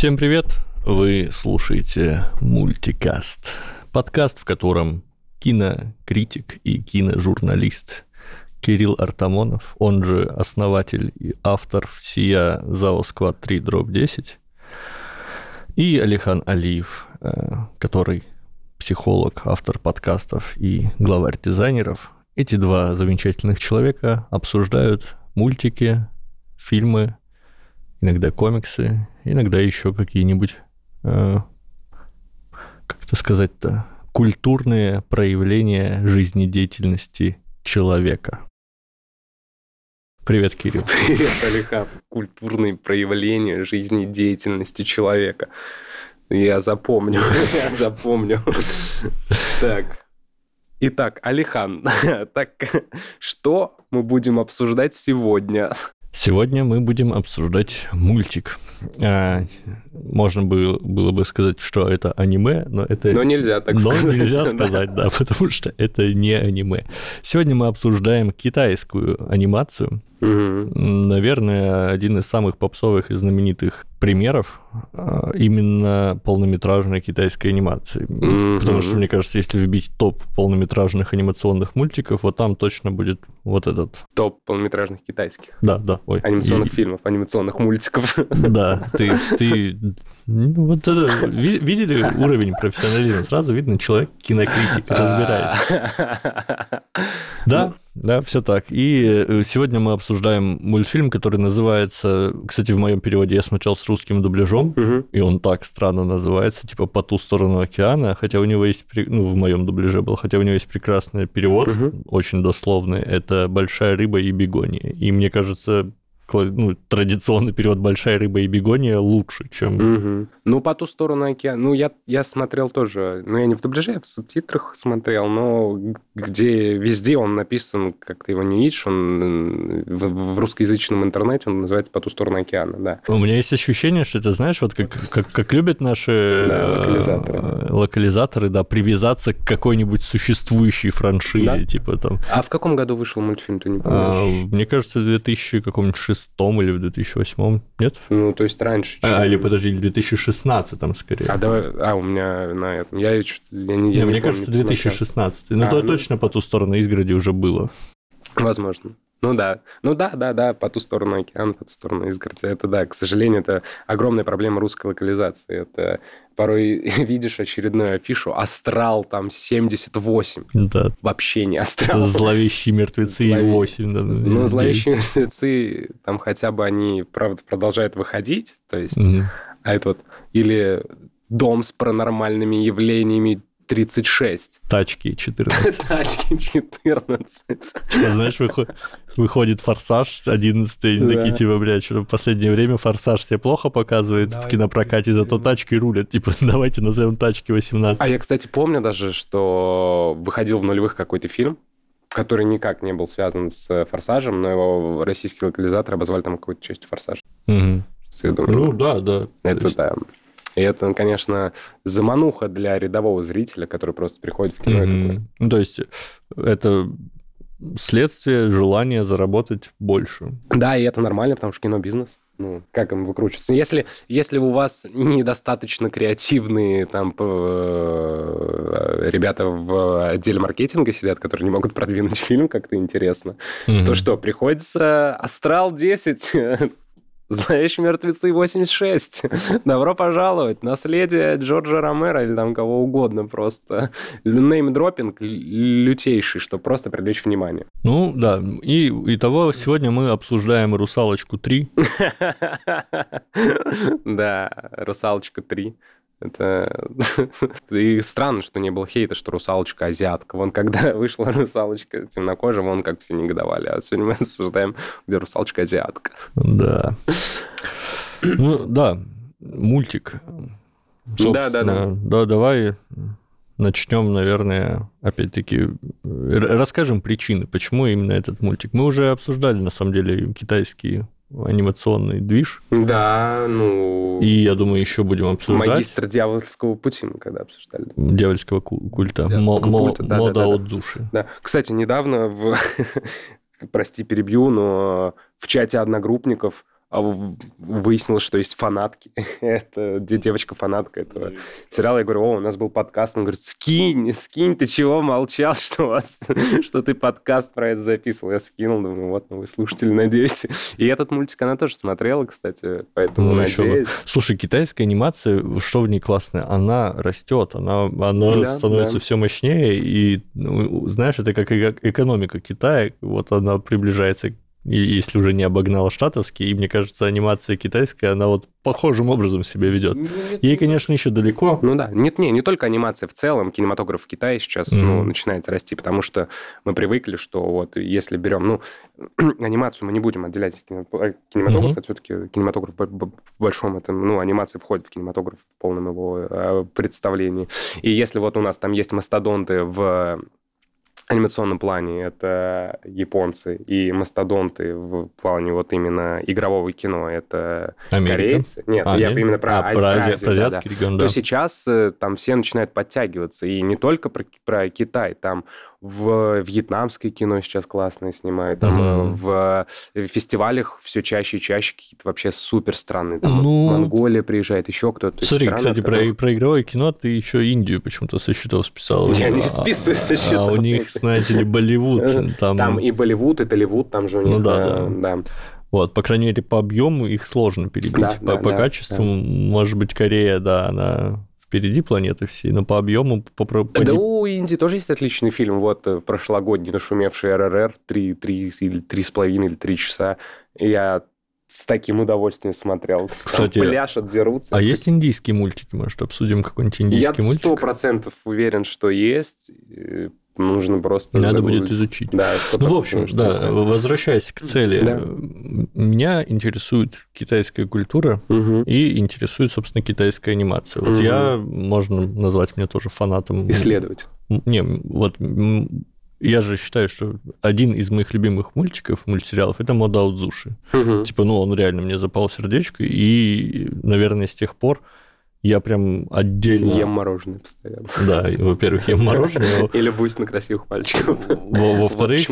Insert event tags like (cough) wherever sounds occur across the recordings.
Всем привет! Вы слушаете мультикаст. Подкаст, в котором кинокритик и киножурналист Кирилл Артамонов, он же основатель и автор всея ЗАО «Сквад 3 дробь 10», и Алихан Алиев, э, который психолог, автор подкастов и главарь дизайнеров. Эти два замечательных человека обсуждают мультики, фильмы, иногда комиксы, иногда еще какие-нибудь, э, как это сказать-то, культурные проявления жизнедеятельности человека. Привет, Кирилл. Привет, Алихан. Культурные проявления жизнедеятельности человека. Я запомню, (laughs) я запомню. Так. Итак, Алихан, (laughs) так что мы будем обсуждать сегодня? Сегодня мы будем обсуждать мультик. А, можно было, было бы сказать, что это аниме, но это... Но нельзя так но сказать. Нельзя сказать, да, (laughs) потому что это не аниме. Сегодня мы обсуждаем китайскую анимацию. Угу. Наверное, один из самых попсовых и знаменитых примеров а, именно полнометражной китайской анимации. Мгм. Потому что, мне кажется, если вбить топ полнометражных анимационных мультиков, вот там точно будет вот этот. Топ полнометражных китайских. Да, да, ой. Анимационных И- фильмов, анимационных мультиков. (laughs) Да, ты, ты, ну, вот это, ви- видели уровень профессионализма? Сразу видно, человек кинокритик, (laughs) разбирает. Да, да, все так. И э, сегодня мы обсуждаем мультфильм, который называется, кстати, в моем переводе я смотрел с русским дубляжом, Мгм. и он так странно называется, типа «По ту сторону океана», хотя у него есть, ну, в моем дубляже был, хотя у него есть прекрасный перевод, Мгм. очень дословный, это «Большая рыба и бегония». И мне кажется, ну, традиционный перевод «Большая рыба и бегония» лучше, чем... Мгм. Ну, по ту сторону океана. Ну, я, я смотрел тоже. Ну, я не в дубляже, я в субтитрах смотрел, но где везде он написан, как ты его не видишь, он в, в русскоязычном интернете он называется «По ту сторону океана», да. У меня есть ощущение, что это, знаешь, вот как, как, как любят наши Да, э, локализаторы. локализаторы, да, привязаться к какой-нибудь существующей франшизе, Да. типа там. А в каком году вышел мультфильм, ты не а, помнишь? мне кажется, в 2006 или в 2008, нет? Ну, то есть раньше. А, чем- или подожди, в 2016 скорее. А давай, а у меня на этом, я, чё-то- я не, я не мне помню, кажется, посмотрел. 2016. Ну, А, то ну. точно по ту сторону изгороди уже было. Возможно. Ну да, ну да, да, да, по ту сторону океана, по ту сторону изгороди. Это да, к сожалению, это огромная проблема русской локализации. Это порой (laughs) видишь очередную афишу «Астрал» там 78. Да, Вообще не «Астрал». зловещие мертвецы и Злове- 8. Да, Ну, «Зловещие мертвецы», там хотя бы они, правда, продолжают выходить. То есть, Мгм. а это вот... Или «Дом с паранормальными явлениями 36». Тачки 14. (laughs) Тачки 14. Типа, знаешь, выход- выходит «Форсаж» 11 и Да. такие, типа, блядь, что в последнее время «Форсаж» себе плохо показывает в Давай. кинопрокате, зато тачки рулят. Типа, (laughs) давайте назовем тачки 18. А я, кстати, помню даже, что выходил в нулевых какой-то фильм, который никак не был связан с «Форсажем», но его российский локализатор обозвали там какой-то частью «Форсажа». Мгм. Я думаю, Ну, да, да. То это есть, да. И это, конечно, замануха для рядового зрителя, который просто приходит в кино и такой. Ну, то есть, это следствие желания заработать больше. Да, и это нормально, потому что кино бизнес. Ну, как им выкручиваться? Если, если у вас недостаточно креативные там э, ребята в отделе маркетинга сидят, которые не могут продвинуть (laughs) фильм как-то интересно, Мгм. то что, приходится Астрал 10, Зловещие мертвецы 86. (laughs) Добро пожаловать. Наследие Джорджа Ромера или там кого угодно просто. Неймдропинг лютейший, чтобы просто привлечь внимание. Ну, да. И итого сегодня мы обсуждаем «Русалочку 3». (laughs) Да, «Русалочка 3». Это... (laughs) И странно, что не было хейта, что русалочка азиатка. Вон, когда (laughs) вышла русалочка темнокожая, вон как все негодовали. А сегодня мы (laughs) обсуждаем, где русалочка азиатка. Да. Ну, да, мультик. Да, да, да. Да, давай начнем, наверное, опять-таки, расскажем причины, почему именно этот мультик. Мы уже обсуждали, на самом деле, китайский анимационный движ, Да, ну... и, я думаю, еще будем обсуждать Магистр дьявольского пути мы когда обсуждали. дьявольского ку- культа, Дьявольского Мо- мо- культа, да, да, мода да, да. от души. Да. Кстати, недавно в... (laughs) Прости, перебью, но в чате одногруппников выяснилось, что есть фанатки. (laughs) Это девочка-фанатка этого сериала. Я говорю, о, у нас был подкаст. Он говорит, скинь, скинь, ты чего молчал, (laughs) что, вас, что ты подкаст про это записывал? Я скинул, думаю, вот, новый слушатель, надеюсь. И этот мультик она тоже смотрела, кстати, поэтому ну, надеюсь. Слушай, китайская анимация, что в ней классное? Она растет, она, она да, становится да. все мощнее, и, ну, знаешь, это как экономика Китая, вот она приближается если уже не обогнала штатовский, и мне кажется, анимация китайская, она вот похожим образом себя ведет. Нет, Ей, конечно, еще далеко. Ну да, нет, не, не только анимация в целом, кинематограф в Китае сейчас mm-hmm. ну, начинает расти, потому что мы привыкли, что вот если берем, ну, (clears throat) анимацию мы не будем отделять кинематограф, mm-hmm. это все-таки кинематограф в большом этом, ну, анимация входит в кинематограф в полном его э, представлении. И если вот у нас там есть мастодонты в анимационном плане это японцы и мастодонты в плане вот именно игрового кино это Америка. корейцы. Нет, а, я нет? именно про, а, про, Азию, про азиатский да, регион, да. То сейчас э, там все начинают подтягиваться. И не только про, про Китай, там в вьетнамское кино сейчас классное снимают, там угу. в фестивалях все чаще и чаще какие-то вообще супер странные. Там ну, Монголия приезжает, еще кто-то. Смотри, кстати, про, про игровое кино ты еще Индию почему-то со счетов списал. Я не списываю со счетов. А у них, знаете ли, Болливуд. Там, там и Болливуд, и Толливуд, там же у них... Ну да, да. да. Вот, по крайней мере, по объему их сложно перебить. Да, по, да, по да, качеству, да. может быть, Корея, да, она впереди планеты всей, но по объему... По, по... Да у Индии тоже есть отличный фильм, вот э, прошлогодний нашумевший РРР, 3, 3 или 3,5 или 3 часа. Я с таким удовольствием смотрел. Кстати, Там пляшут, дерутся. А есть индийские мультики? Может, обсудим какой-нибудь индийский мультик? Я сто процентов уверен, что есть. Нужно просто... Надо загуглить. будет изучить. Да, ну, в общем, да, возвращаясь к цели. Да. Меня интересует китайская культура угу. и интересует, собственно, китайская анимация. Вот угу. я, можно назвать меня тоже фанатом... Исследовать. Не, вот я же считаю, что один из моих любимых мультиков, мультсериалов, это Мода Зуши. Угу. Типа, ну, он реально мне запал сердечко, и, наверное, с тех пор я прям отдельно... Ем мороженое постоянно. Да, во-первых, ем мороженое. И любуюсь на красивых пальчиков. Во-вторых,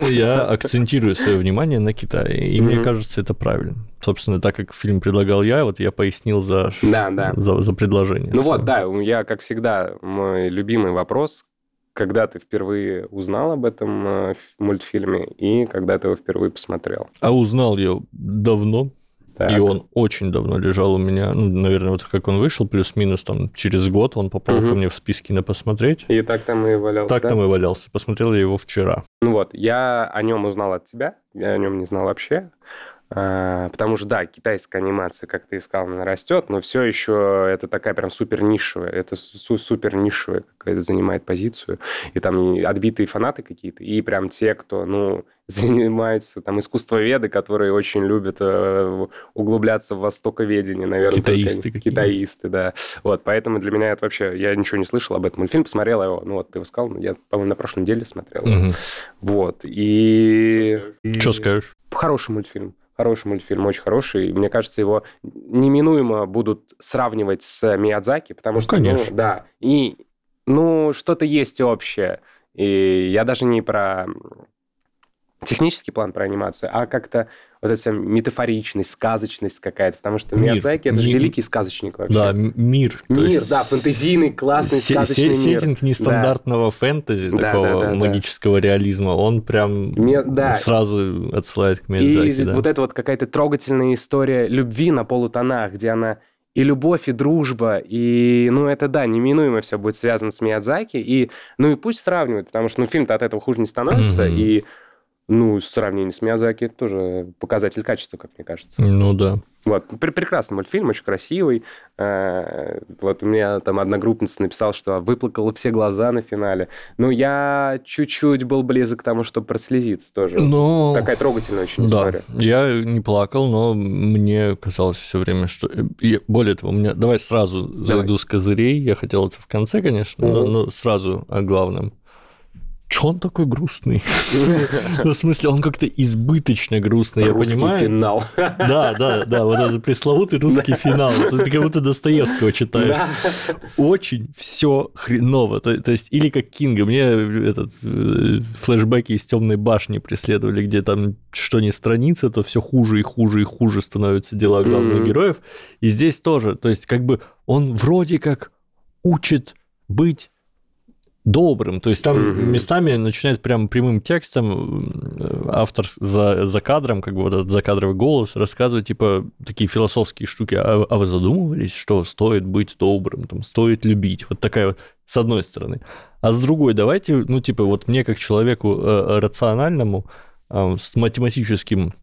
я акцентирую свое внимание на Китае, и мне кажется, это правильно. Собственно, так как фильм предлагал я, вот я пояснил за, да, да. за, за предложение. Ну вот, да, я, как всегда, мой любимый вопрос, когда ты впервые узнал об этом э, мультфильме и когда ты его впервые посмотрел? А узнал я давно, так. И он очень давно лежал у меня, ну, наверное, вот как он вышел, плюс-минус там через год он попал угу. ко мне в списки на посмотреть. И так там и валялся. Так да? там и валялся. Посмотрел я его вчера. Ну вот, я о нем узнал от тебя, я о нем не знал вообще. А, потому что, да, китайская анимация, как ты искал, она растет, но все еще это такая прям супер нишевая, это супер нишевая какая-то занимает позицию, и там отбитые фанаты какие-то, и прям те, кто, ну, (laughs) занимаются там искусствоведы, которые очень любят э, углубляться в востоковедение, наверное. Китаисты какие Китаисты, да. Вот, поэтому для меня это вообще, я ничего не слышал об этом мультфильм, посмотрел его, ну вот ты его сказал, я, по-моему, на прошлой неделе смотрел. Угу. Вот, и... Что скажешь? Хороший мультфильм. Хороший мультфильм, очень хороший. Мне кажется, его неминуемо будут сравнивать с Миядзаки, потому ну, что, конечно. ну, да, и, ну, что-то есть общее. И я даже не про технический план про анимацию, а как-то вот эта вся метафоричность, сказочность какая-то, потому что мир, Миядзаки — это мир. же великий сказочник вообще. Да, мир. Мир, да, фэнтезийный, классный, се- сказочный се- мир. Сеттинг нестандартного да. фэнтези, да, такого да, да, магического да. реализма, он прям Ми- да. сразу отсылает к Миядзаки. И да. вот эта вот какая-то трогательная история любви на полутонах, где она и любовь, и дружба, и, ну, это, да, неминуемо все будет связано с Миядзаки, и, ну, и пусть сравнивают, потому что, ну, фильм-то от этого хуже не становится, mm-hmm. и ну, в сравнении с Миязаки, это тоже показатель качества, как мне кажется. Ну да. Вот, прекрасный мультфильм, очень красивый. Э, вот у меня там одногруппница написала, что выплакала все глаза на финале. Ну, я чуть-чуть был близок к тому, чтобы прослезиться тоже. Но... Такая трогательная очень да. история. Я не плакал, но мне казалось все время, что... И более того, у меня... Давай сразу Давай. зайду с козырей. Я хотел это в конце, конечно, угу. но, но сразу о главном. Что он такой грустный? (laughs) Ну, в смысле, он как-то избыточно грустный, я понимаю. финал. (laughs) Да, да, да, вот этот пресловутый русский финал. Ты как будто Достоевского читаешь. Очень все хреново. То, есть, или как Кинга. Мне этот э, флешбеки из темной башни преследовали, где там что ни страница, то все хуже и хуже и хуже становятся дела главных героев. И здесь тоже. То есть, как бы он вроде как учит быть добрым. То есть там mm-hmm. местами начинает прям прямым текстом автор за, за кадром, как бы вот этот закадровый голос, рассказывать типа такие философские штуки. А, а вы задумывались, что стоит быть добрым, там, стоит любить? Вот такая вот с одной стороны. А с другой, давайте, ну, типа, вот мне как человеку э, рациональному, э, с математическим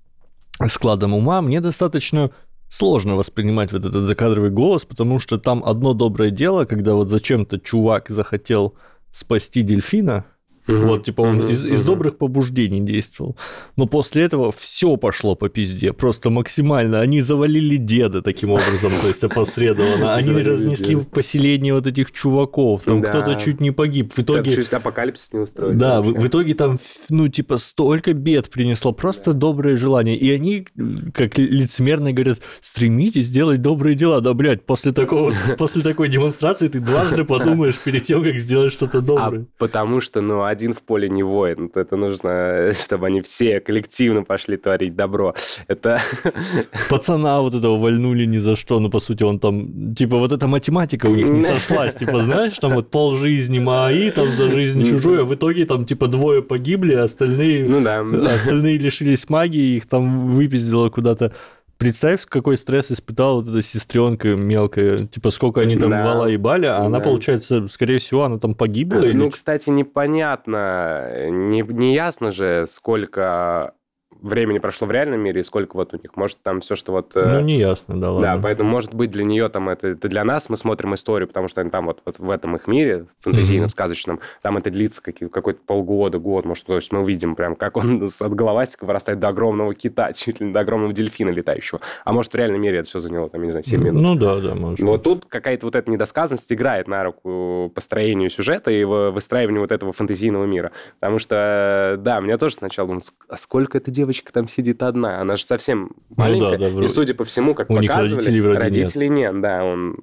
складом ума, мне достаточно сложно воспринимать вот этот закадровый голос, потому что там одно доброе дело, когда вот зачем-то чувак захотел спасти дельфина, Угу, вот, типа, он угу, из, угу. из добрых побуждений действовал. Но после этого все пошло по пизде. Просто максимально. Они завалили деда таким образом, то есть опосредованно. Они разнесли в поселение вот этих чуваков. Там кто-то чуть не погиб. В итоге... Чуть апокалипсис не устроили. Да, в, итоге там, ну, типа, столько бед принесло. Просто добрые желания. И они, как лицемерно говорят, стремитесь сделать добрые дела. Да, блядь, после такого, (laughs) после такой демонстрации ты дважды подумаешь перед тем, как сделать что-то доброе. А потому что, ну, один в поле не воин. Это нужно, чтобы они все коллективно пошли творить добро. Это... (laughs) Пацана вот этого вольнули ни за что. Ну, по сути, он там... Типа, вот эта математика у них не (laughs) сошлась. Типа, знаешь, там вот пол жизни МАИ, там за жизнь чужую, а в итоге там, типа, двое погибли, а остальные... Ну да. (laughs) Остальные лишились магии, их там выпиздило куда-то представь, какой стресс испытала вот эта сестренка мелкая, типа сколько они там да. вала ебали, а да. она, получается, скорее всего, она там погибла. Ну, или... кстати, непонятно, не, не ясно же, сколько времени прошло в реальном мире и сколько вот у них. Может, там все, что вот... Э, ну, не ясно, да, ладно. Да, поэтому, может быть, для нее там это, это для нас мы смотрим историю, потому что там вот, вот в этом их мире, фэнтезийном, mm-hmm. сказочном, там это длится какие, какой-то полгода, год, может, то есть мы увидим прям, как он (laughs) от головастика вырастает до огромного кита, (laughs) чуть ли не до огромного дельфина летающего. А может, в реальном мире это все заняло, там, не знаю, 7 минут. Ну, да, да, может. Но вот тут какая-то вот эта недосказанность играет на руку построению сюжета и выстраиванию вот этого фэнтезийного мира. Потому что, да, меня тоже сначала думал, а сколько эта девочка там сидит одна. Она же совсем маленькая. Ну, да, да, и, судя по всему, как У показывали, родителей, родителей нет. нет. Да, он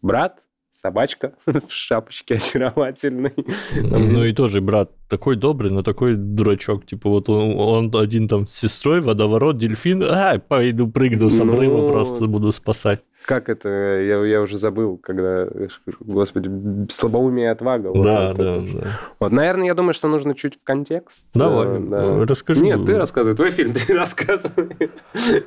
брат, собачка (laughs) в шапочке очаровательной. Ну и тоже брат такой добрый, но такой дурачок. Типа вот он, он один там с сестрой, водоворот, дельфин. А, пойду прыгну с обрыва, ну... просто буду спасать как это, я, я уже забыл, когда, господи, слабоумие и отвага. Да, вот да, да. Вот, наверное, я думаю, что нужно чуть в контекст. Давай, да. расскажи. Нет, ты рассказывай, твой фильм, (laughs) ты рассказывай.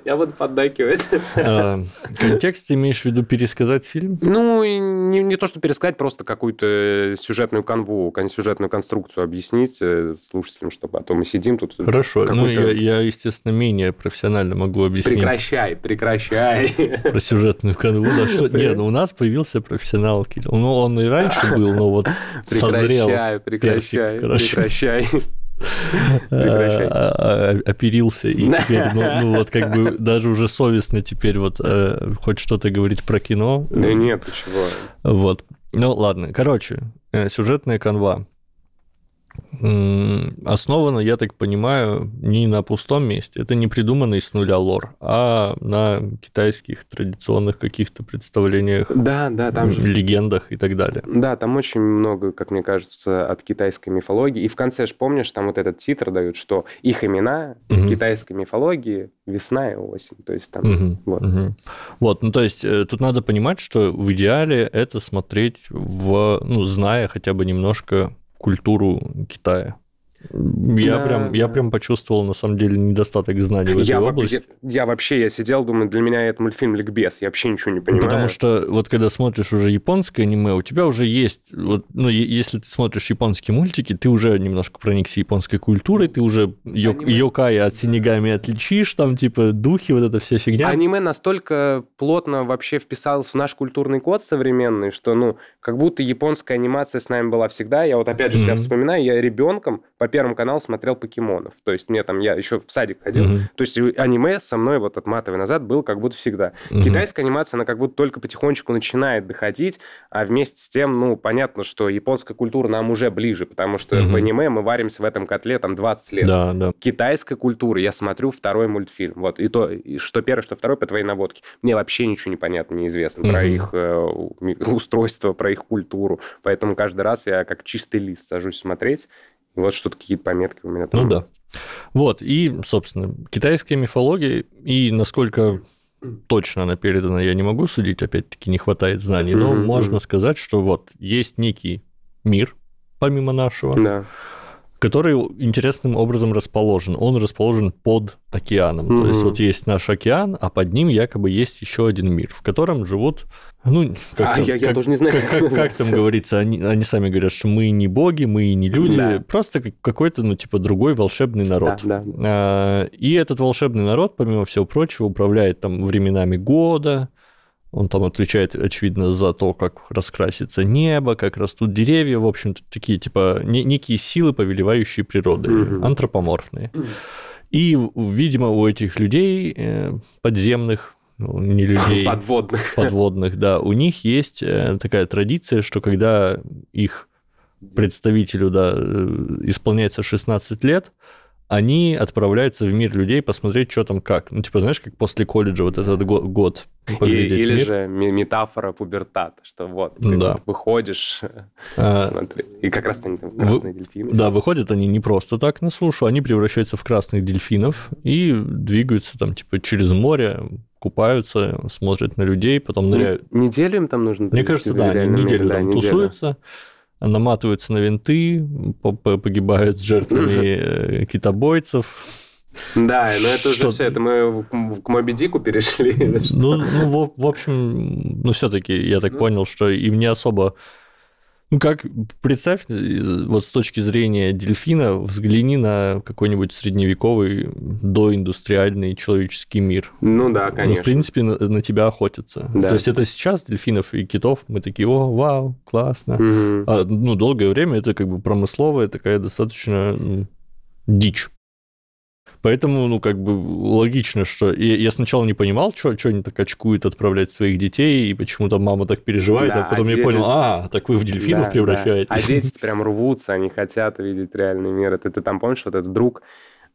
Я буду поддакивать. А, контекст имеешь в виду пересказать фильм? Ну, не, не то, что пересказать, просто какую-то сюжетную канву, сюжетную конструкцию объяснить э, слушателям, чтобы а то мы сидим тут. Хорошо, ну я, я, естественно, менее профессионально могу объяснить. Прекращай, прекращай. Про сюжет канву. Да, что... Не, ну у нас появился профессионал Ну, он и раньше был, но вот созрел. Прекращай, прекращай, прекращай. (laughs) Прекращай. А, а, оперился, и теперь, ну, ну, вот как бы (laughs) даже уже совестно теперь вот э, хоть что-то говорить про кино. Да нет, почему? Вот. Ну, ладно. Короче, э, сюжетная канва основано, я так понимаю, не на пустом месте. Это не придуманный с нуля лор, а на китайских традиционных каких-то представлениях, да, да, там же... легендах и так далее. Да, там очень много, как мне кажется, от китайской мифологии. И в конце же, помнишь, там вот этот титр дают, что их имена угу. в китайской мифологии весна и осень. То есть там... Угу, вот. Угу. вот, ну то есть э, тут надо понимать, что в идеале это смотреть в, ну, зная хотя бы немножко культуру Китая. Я, да, прям, я прям почувствовал, на самом деле, недостаток знаний в этой я, области. Я, я вообще, я сидел, думаю, для меня это мультфильм ликбез, я вообще ничего не понимаю. Потому что вот когда смотришь уже японское аниме, у тебя уже есть, вот, ну, если ты смотришь японские мультики, ты уже немножко проникся японской культурой, ты уже йок, йокаи от синегами отличишь, там, типа, духи, вот эта вся фигня. Аниме настолько плотно вообще вписалось в наш культурный код современный, что, ну, как будто японская анимация с нами была всегда. Я вот опять же mm-hmm. себя вспоминаю, я ребенком по Первому каналу смотрел покемонов. То есть мне там, я еще в садик ходил. Mm-hmm. То есть аниме со мной вот отматывая назад был как будто всегда. Mm-hmm. Китайская анимация, она как будто только потихонечку начинает доходить, а вместе с тем, ну, понятно, что японская культура нам уже ближе, потому что mm-hmm. в аниме мы варимся в этом котле там 20 лет. Да, да. Китайская культура, я смотрю второй мультфильм. Вот, и то, и что первый, что второй по твоей наводке. Мне вообще ничего не понятно, неизвестно mm-hmm. про их э, (laughs) устройство, про их культуру. Поэтому каждый раз я как чистый лист сажусь смотреть. Вот что-то какие-то пометки у меня там. Ну да. Вот, и, собственно, китайская мифология, и насколько точно она передана, я не могу судить, опять-таки не хватает знаний, но mm-hmm. можно сказать, что вот есть некий мир, помимо нашего, да который интересным образом расположен. Он расположен под океаном. Mm-hmm. То есть вот есть наш океан, а под ним якобы есть еще один мир, в котором живут ну, как, а, там, я, я как, даже не знаю, как, как, как там говорится, они, они сами говорят, что мы не боги, мы не люди, да. просто какой-то, ну, типа, другой волшебный народ. Да, да. А, и этот волшебный народ, помимо всего прочего, управляет там временами года, он там отвечает, очевидно, за то, как раскрасится небо, как растут деревья, в общем-то, такие, типа, не, некие силы, повелевающие природой, mm-hmm. антропоморфные. Mm-hmm. И, видимо, у этих людей э, подземных, ну, не людей... (laughs) Подводных. Подводных, да. У них есть э, такая традиция, что когда их представителю, да, э, исполняется 16 лет, они отправляются в мир людей посмотреть, что там как. Ну, типа, знаешь, как после колледжа вот этот год поглядеть Или мир. же метафора пубертата, что вот, ты да. выходишь, а, смотри, и как раз они там красные вы, дельфины. Да, выходят они не просто так на сушу, они превращаются в красных дельфинов и двигаются там, типа, через море, купаются, смотрят на людей, потом ныряют. Неделю им там нужно? Мне кажется, да, они неделю там неделю. тусуются наматываются на винты, погибают жертвами (laughs) э, китобойцев. Да, но это уже все, это мы к Моби Дику перешли. (laughs) Ну, ну в, в общем, ну все-таки я так ну. понял, что им не особо ну как, представь, вот с точки зрения дельфина, взгляни на какой-нибудь средневековый доиндустриальный человеческий мир. Ну да, конечно. Ну, в принципе, на, на тебя охотятся. Да. То есть это сейчас дельфинов и китов, мы такие, о, вау, классно. Угу. А, ну, долгое время это как бы промысловая такая достаточно дичь. Поэтому, ну, как бы логично, что... И я сначала не понимал, что, что они так очкуют отправлять своих детей, и почему там мама так переживает, да, а потом а я дети... понял, а, так вы в дельфинов да, превращаетесь. Да. А дети прям рвутся, они хотят видеть реальный мир. Это ты там помнишь, вот этот друг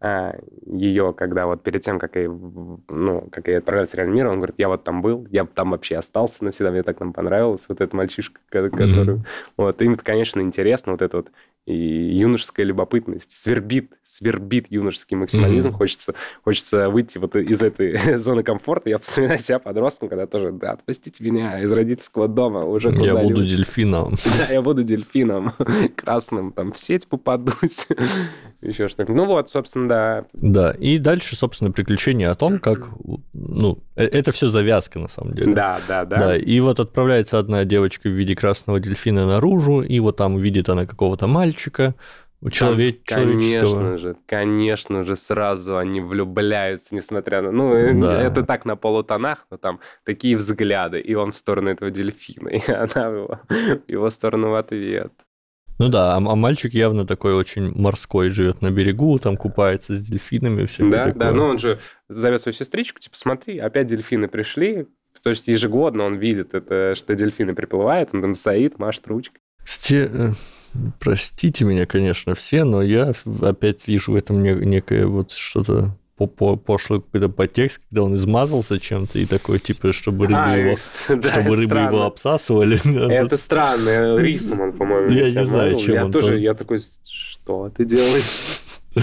а, ее, когда вот перед тем, как я, ну, как я отправился в реальный мир, он говорит, я вот там был, я там вообще остался навсегда, мне так нам понравилось, вот этот мальчишка, который... Mm-hmm. Вот, им, конечно, интересно вот это вот и юношеская любопытность свербит, свербит юношеский максимализм. Mm-hmm. Хочется, хочется выйти вот из этой (laughs) зоны комфорта. Я вспоминаю себя подростком, когда тоже, да, отпустите меня из родительского дома уже Я буду дельфином. (laughs) Да, я буду дельфином (laughs) красным, там, в сеть попадусь, еще что-то. Ну вот, собственно, да. Да, и дальше, собственно, приключения о том, как, ну, э, это все завязка, на самом деле. Да, да, да. Да, и вот отправляется одна девочка в виде красного дельфина наружу, и вот там увидит она какого-то мальчика, мальчика, у человек, Конечно же, конечно же, сразу они влюбляются, несмотря на... Ну, э, да. это так на полутонах, но там такие взгляды, и он в сторону этого дельфина, (laughs) и она в его, его сторону в ответ. Ну да, а, а мальчик явно такой очень морской, живет на берегу, там купается с дельфинами, все Да, такое. да, ну он же зовет свою сестричку, типа, смотри, опять дельфины пришли, то есть ежегодно он видит это, что дельфины приплывают, он там стоит, машет ручкой. Кстати, э, простите меня, конечно, все, но я опять вижу в этом некое вот что-то по пошлый какой-то подтекст, когда он измазался чем-то и такой, типа, чтобы рыбы, а, его, (laughs) да, чтобы рыбы его обсасывали. (laughs) Это странно, рисом он, по-моему, Я не знаю, чем я он тоже, Я такой, что ты делаешь? Что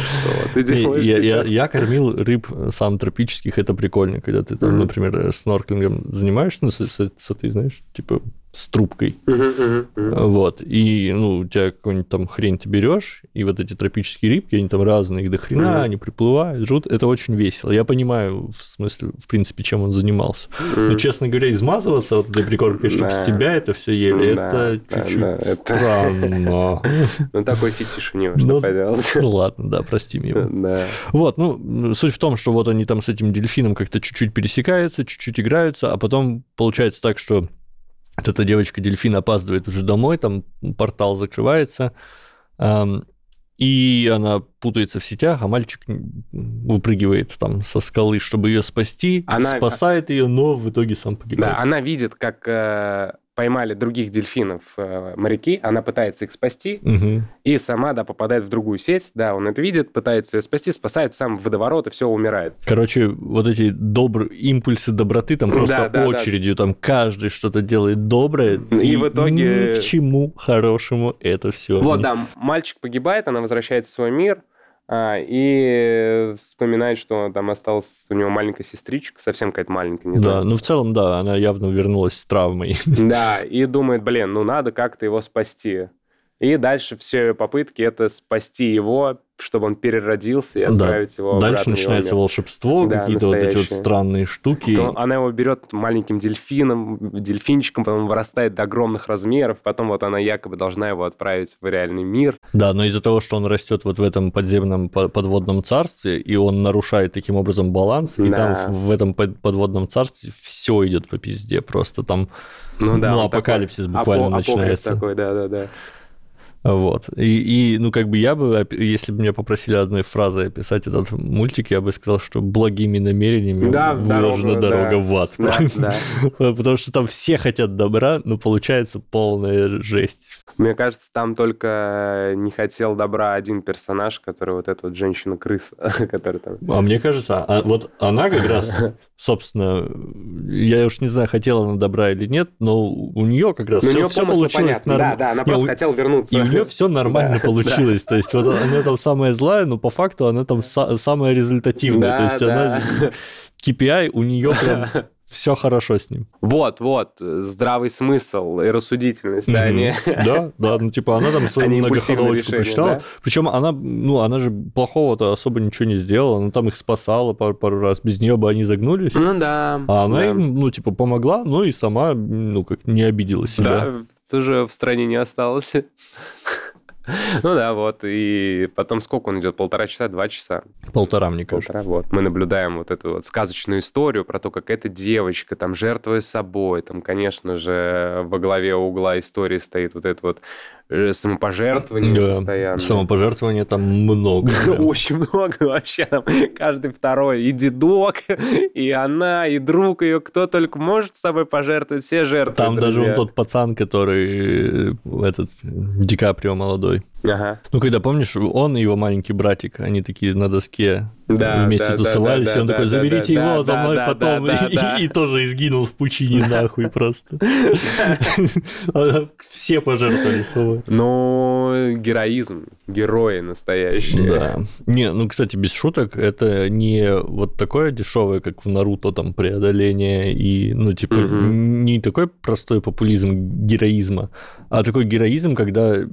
ты (laughs) делаешь я, я, я кормил рыб сам тропических, это прикольно, когда ты там, mm-hmm. например, снорклингом занимаешься ну, с, с, с этой, знаешь, типа с трубкой. Uh-huh, uh-huh, uh-huh. Вот. И, ну, у тебя какую-нибудь там хрень ты берешь, и вот эти тропические рыбки, они там разные, их до хрена, uh-huh. они приплывают, жрут. Это очень весело. Я понимаю, в смысле, в принципе, чем он занимался. Uh-huh. Но, честно говоря, измазываться вот этой прикоркой, чтобы с тебя это все ели, это чуть-чуть странно. (laughs) Ну, такой фетиш у него, что ну, поделать. Ну, ладно, да, прости меня. Да. Вот, ну, суть в том, что вот они там с этим дельфином как-то чуть-чуть пересекаются, чуть-чуть играются, а потом получается так, что вот эта девочка-дельфин опаздывает уже домой, там портал закрывается, и она путается в сетях, а мальчик выпрыгивает там со скалы, чтобы ее спасти, она... спасает ее, но в итоге сам погибает. Да, она видит, как э, поймали других дельфинов э, моряки, она пытается их спасти, угу. и сама, да, попадает в другую сеть, да, он это видит, пытается ее спасти, спасает сам в водоворот, и все, умирает. Короче, вот эти добрые импульсы доброты там просто да, да, очередью, да. там каждый что-то делает доброе, и, и в итоге... Ни к чему хорошему это все. Вот, да, мальчик погибает, она возвращается в свой мир, а, и вспоминает, что там осталась у него маленькая сестричка, совсем какая-то маленькая, не знаю. Да, ну в целом, да, она явно вернулась с травмой. Да, и думает, блин, ну надо как-то его спасти. И дальше все попытки это спасти его, чтобы он переродился и отправить да. его Дальше начинается его волшебство, да, какие-то вот эти вот странные штуки. То она его берет маленьким дельфином, дельфинчиком, потом вырастает до огромных размеров, потом вот она якобы должна его отправить в реальный мир. Да, но из-за того, что он растет вот в этом подземном подводном царстве, и он нарушает таким образом баланс, да. и там в этом подводном царстве все идет по пизде, просто там ну, да, ну, апокалипсис такой, буквально апо- начинается. такой, да-да-да. Вот. И, и, ну, как бы я бы, если бы меня попросили одной фразой описать этот мультик, я бы сказал, что благими намерениями да, выложена дорога да. в ад. Да, (laughs) да. Потому что там все хотят добра, но получается полная жесть. Мне кажется, там только не хотел добра один персонаж, который вот эта вот женщина-крыса, (laughs) который там... А мне кажется, а, вот она как раз, (laughs) собственно, я уж не знаю, хотела она добра или нет, но у нее как раз все, все получилось. Норм... Да, да, она просто хотела вернуться. И нее все нормально получилось. То есть вот (laughs) она там самая злая, но по факту она там самая результативная. То есть она KPI (laughs) у нее прям (laughs) все хорошо с ним. Вот, вот, здравый смысл и рассудительность, mm-hmm. они... Да, да, ну типа она там свою многоходовочку прочитала. Да? Причем она, ну, она же плохого-то особо ничего не сделала, она там их спасала пару, пару раз, без нее бы они загнулись. Ну да. А она да. им, ну, типа, помогла, ну и сама, ну, как не обиделась себя. Да, тоже в стране не осталось. Ну да, вот. И потом сколько он идет? Полтора часа, два часа? Полтора, мне кажется. Полтора, вот. Мы наблюдаем вот эту вот сказочную историю про то, как эта девочка там жертвуя собой, там, конечно же, во главе угла истории стоит вот это вот Э, самопожертвование да, постоянно. Самопожертвования там много. (laughs) Очень много вообще. Там каждый второй. И дедок, и она, и друг ее. Кто только может с собой пожертвовать, все жертвуют. Там даже он тот пацан, который э, этот Ди Каприо молодой. Ага. Ну, когда, помнишь, он и его маленький братик, они такие на доске да, вместе да, тусовались, да, да, и он да, такой, заберите да, его да, за мной да, потом, да, и, да. И, и тоже изгинул в пучине нахуй просто. (laughs) Все пожертвовали собой. Ну, героизм, герои настоящие. Да. Не, ну, кстати, без шуток, это не вот такое дешевое, как в Наруто, там, преодоление, и, ну, типа, не такой простой популизм героизма, а такой героизм, когда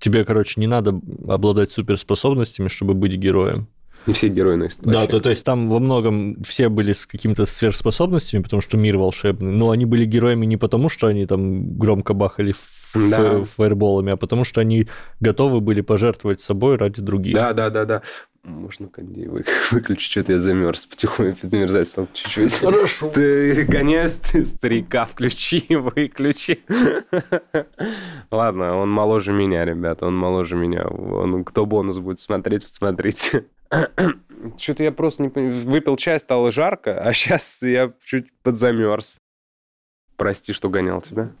тебе, короче, не надо обладать суперспособностями, чтобы быть героем. Не все герои носят Да, то, то есть там во многом все были с какими-то сверхспособностями, потому что мир волшебный, но они были героями не потому, что они там громко бахали да. фаерболами, а потому что они готовы были пожертвовать собой ради других. Да, да, да, да. Можно кондей (laughs) выключить, что-то я замерз, потихоньку замерзать стал чуть-чуть. Хорошо. Ты гоняешь ты старика, включи, (laughs) выключи. Ладно, он моложе меня, ребята, он моложе меня. Он, кто бонус будет смотреть, посмотрите. Что-то я просто не. Выпил чай, стало жарко, а сейчас я чуть подзамерз. Прости, что гонял тебя.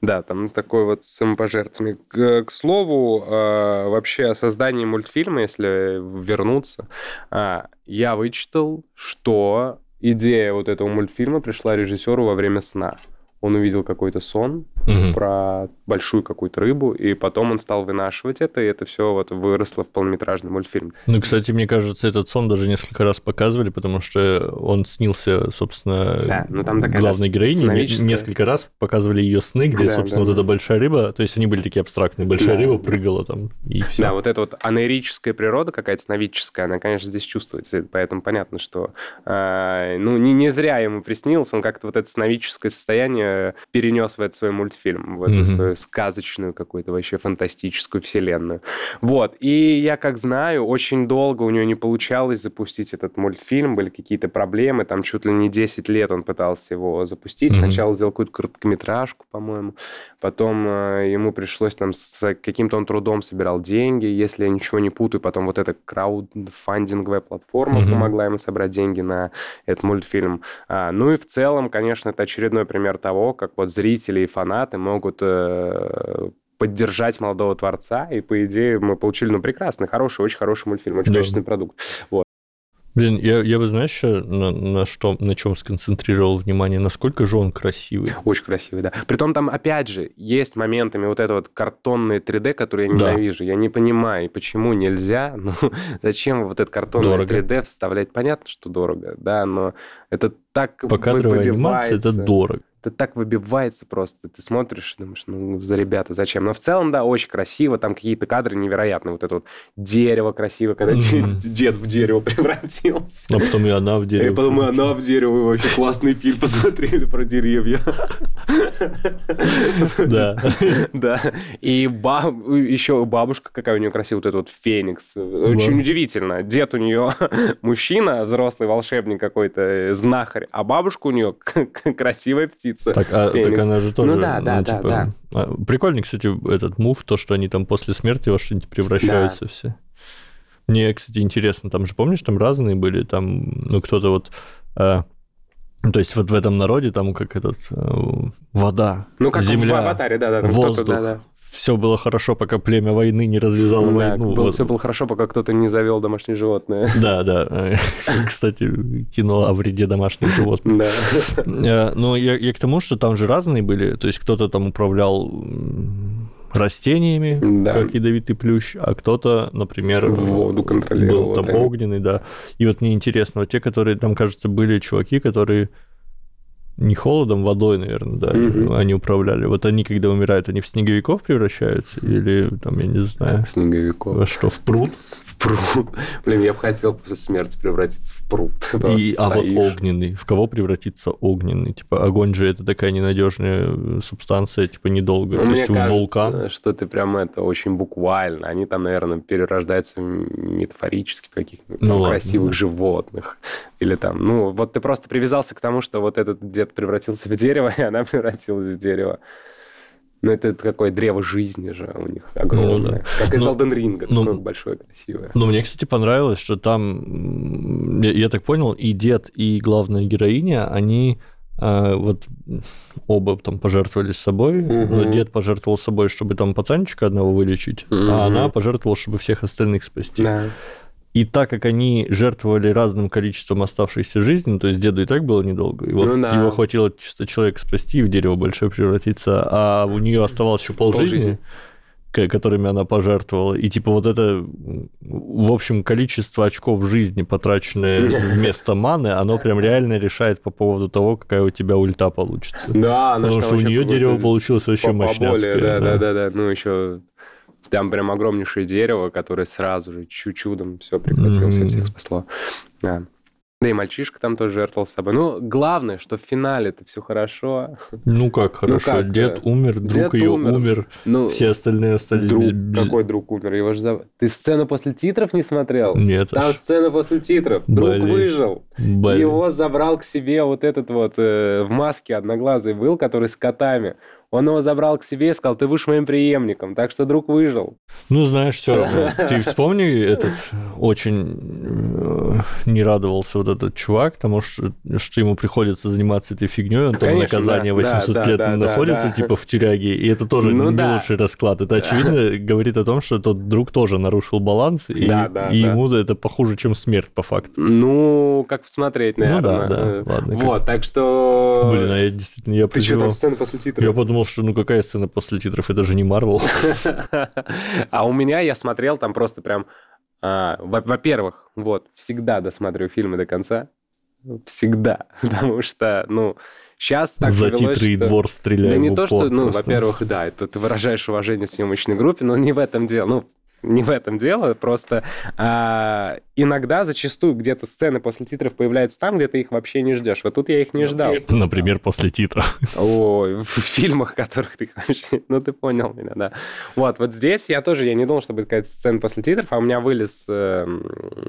Да, там такой вот самопожертвование. К, к слову, э, вообще о создании мультфильма, если вернуться, э, я вычитал, что идея вот этого мультфильма пришла режиссеру во время сна он увидел какой-то сон угу. про большую какую-то рыбу, и потом он стал вынашивать это, и это все вот выросло в полнометражный мультфильм. Ну, кстати, мне кажется, этот сон даже несколько раз показывали, потому что он снился, собственно, да, ну, там главной героине. Несколько раз показывали ее сны, где, да, собственно, да, вот да. эта большая рыба, то есть они были такие абстрактные, большая да. рыба прыгала там, и все. Да, вот эта вот анаэрическая природа какая-то сновидческая, она, конечно, здесь чувствуется, поэтому понятно, что, э, ну, не, не зря ему приснилось, он как-то вот это сновидческое состояние э, перенес в этот свой мультфильм, в эту Мгм. свою сказочную какую-то вообще фантастическую вселенную. Вот. И я как знаю, очень долго у него не получалось запустить этот мультфильм, были какие-то проблемы, там чуть ли не 10 лет он пытался его запустить. Мгм. Сначала сделал какую-то короткометражку, по-моему, потом э, ему пришлось там с каким-то он трудом собирал деньги, если я ничего не путаю, потом вот эта краудфандинговая платформа Мгм. помогла ему собрать деньги на этот мультфильм. А, ну и в целом, конечно, это очередной пример того, как вот зрители и фанаты могут э, поддержать молодого творца, и, по идее, мы получили, ну, прекрасный, хороший, очень хороший мультфильм, очень Да. качественный продукт. Вот. Блин, я, я бы, знаешь, ещё на, на что, на чем сконцентрировал внимание, насколько же он красивый. Очень красивый, да. Притом там, опять же, есть моментами вот это вот картонные 3D, которые я Да. ненавижу. Я не понимаю, почему нельзя, (laughs) ну, зачем вот это картонное Дорого. 3D вставлять. Понятно, что дорого, да, но это так Покадровая анимация это дорого. Это так выбивается просто. Ты смотришь и думаешь, ну, за ребята, зачем? Но в целом, да, очень красиво. Там какие-то кадры невероятные. Вот это вот дерево красиво, когда дед, в дерево (laughs) превратился. А потом и она в И дерево. потом и она в дерево. И вообще классный фильм посмотрели про деревья. Да. (laughs) Да. И еще бабушка какая у нее красивая, вот этот вот феникс. Очень удивительно. Дед у нее (laughs) мужчина, взрослый волшебник какой-то, э, знахарь, а бабушка у нее красивая птица. Так, а, так она же тоже... Ну да, да, да, типа, да. а, Прикольный, кстати, этот мув, то, что они там после смерти во что-нибудь превращаются все. Мне, кстати, интересно, там же, помнишь, там разные были, там, ну, кто-то вот... а, ну, то есть вот в этом народе там как этот э, вода, Ну, как в земля, аватаре, да, да. там воздух. да, да. Все было хорошо, пока племя войны не развязало Да, войну. было- Вот. все было хорошо, пока кто-то не завел домашнее животное. (laughs) Да, да. (laughs) Кстати, кино о вреде домашних животных. Да. Э, Но я, я к тому, что там же разные были. То есть кто-то там управлял растениями, Да. как ядовитый плющ, а кто-то, например, Воду контролировал, был там да. огненный, да. И вот мне интересно, вот те, которые там, кажется, были чуваки, которые не холодом, водой, наверное, да, Мгм. они управляли. Вот они, когда умирают, они в снеговиков превращаются? Или там, я не знаю, Снеговиков. во что, в пруд? Пруд. Блин, я бы хотел после смерти превратиться в пруд. (laughs) И, а вот огненный. В кого превратится огненный? Типа, огонь же это такая ненадежная субстанция, типа, недолго. Ну, То мне есть кажется, вулкан. что ты прям это очень буквально. Они там, наверное, перерождаются метафорически каких-то Ну ладно, красивых да. животных. Или там, ну, вот ты просто привязался к тому, что вот этот дед превратился в дерево, (laughs) и она превратилась в дерево. Ну, это какое древо жизни же у них огромное. Ну да. Как из Ну, Elden Ring, ну, такое большое, красивое. Ну, мне, кстати, понравилось, что там, я, я так понял, и дед, и главная героиня, они а, вот оба там пожертвовали собой, но Мгм. дед пожертвовал собой, чтобы там пацанчика одного вылечить, Мгм. а она пожертвовала, чтобы всех остальных спасти. Да. И так как они жертвовали разным количеством оставшейся жизни, то есть деду и так было недолго, вот Ну да. его хватило чисто человека спасти и в дерево большое превратиться, а у нее оставалось еще полжизни, ко- которыми она пожертвовала. И типа вот это, в общем, количество очков жизни, потраченное (laughs) вместо маны, оно прям реально решает по поводу того, какая у тебя ульта получится. Да, она Потому что там у нее дерево получилось вообще. Да, да. да, да, да. Ну, еще там прям огромнейшее дерево, которое сразу же чу- чудом все прекратилось, и Мгм. всех спасло. Да. Да и мальчишка там тоже жертвовал собой. Ну, главное, что в финале-то все хорошо. Ну как хорошо, как, дед умер, друг дед ее умер. умер, Ну, все остальные остались друг, без- какой друг умер? Его же зов- Ты сцену после титров не смотрел? Нет, Там аж, сцена после титров. Друг Блин. выжил. блин. Его забрал к себе вот этот вот э, в маске одноглазый был, который с котами. Он его забрал к себе и сказал, ты будешь моим преемником. Так что друг выжил. Ну, знаешь, все равно. (laughs) Ты вспомни этот очень э, не радовался вот этот чувак, потому что, что ему приходится заниматься этой фигней, он там наказание да, 800 да, лет да, находится, да. типа, в тюряге, и это тоже Ну не да. лучший расклад. Это, очевидно, говорит о том, что тот друг тоже нарушил баланс, и, Да, да, и да. ему это похуже, чем смерть, по факту. Ну, как посмотреть, Ну наверное. да, да, Э, как- Вот, так что... Блин, а я действительно, я Ты что, прозевал. там сцена после титров? Я подумал, что ну какая сцена после титров, это же не Марвел. (laughs) А у меня я смотрел там просто прям... а, во- Во-первых, вот, всегда досматриваю фильмы до конца. Всегда. (laughs) Потому что, ну, сейчас так За повелось, титры и двор стреляет Да не то, что, ну, просто. во-первых, да, это ты выражаешь уважение съемочной группе, но не в этом дело. Ну, не в этом дело, просто а, иногда, зачастую, где-то сцены после титров появляются там, где ты их вообще не ждешь. Вот тут я их не ждал. Например, после титров. Ой, в фильмах, которых ты вообще... Ну, ты понял меня, да. Вот, вот здесь я тоже, я не думал, что будет какая-то сцена после титров, а у меня вылез э,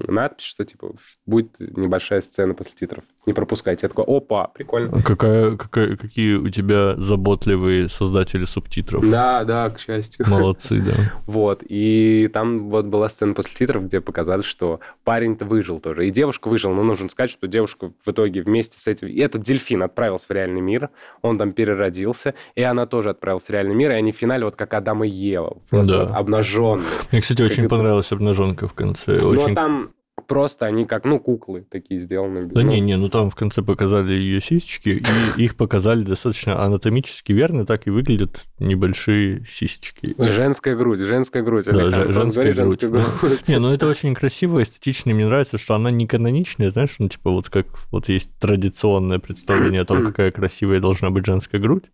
надпись, что, типа, будет небольшая сцена после титров. Не пропускайте. Я такой, опа, прикольно. Какая, какая, какие у тебя заботливые создатели субтитров. Да, да, к счастью. Молодцы, да. (laughs) Вот, и там вот была сцена после титров, где показали, что парень-то выжил тоже. И девушка выжила, но нужно сказать, что девушка в итоге вместе с этим... И этот дельфин отправился в реальный мир, он там переродился, и она тоже отправилась в реальный мир, и они в финале вот как Адам и Ева, просто Да. вот обнаженные. Мне, кстати, Как очень это- понравилась обнаженка в конце. Но Очень... Ну, там просто они как, ну, куклы такие сделаны. Да Ну, не, не, ну там в конце показали ее сисечки, и их показали достаточно анатомически верно, так и выглядят небольшие сисечки. Женская грудь, женская грудь. Да, просто женская грудь, да. грудь. (laughs) Не, ну это очень красиво, эстетично, мне нравится, что она не каноничная, знаешь, ну типа вот как вот есть традиционное представление о том, (clears throat) какая красивая должна быть женская грудь,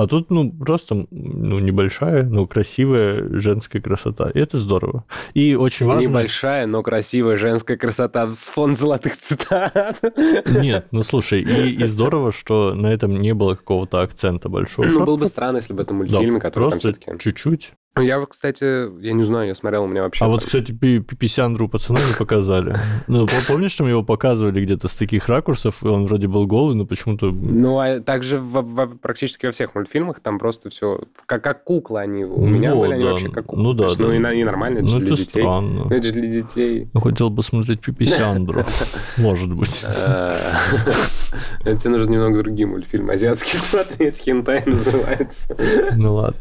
а тут, ну, просто, ну, небольшая, но красивая женская красота. И это здорово. И очень важно... Небольшая, но красивая женская красота с фон золотых цитат. Нет, ну слушай, и, и здорово, что на этом не было какого-то акцента большого. Ну, было бы странно, если бы это да, мультфильм, который там просто все-таки... чуть-чуть. Ну, я, кстати, я не знаю, я смотрел, у меня вообще... А вот, кстати, пи- пи- писяндру пацана не показали. Ну, пом- помнишь, что мы его показывали где-то с таких ракурсов, и он вроде был голый, но почему-то... Ну, а также во- практически во всех мультфильмах там просто все... Как, как куклы они. У меня Вот, были они вообще как куклы. Ну да, есть, да. Ну, и, и нормально, это Ну, для это детей. странно. Ну, это же для детей. Ну, хотел бы смотреть пиписяндру. (laughs) Может быть. Э, Это (laughs) тебе нужно немного другие мультфильмы азиатские (laughs) смотреть, хентай называется. Ну ладно.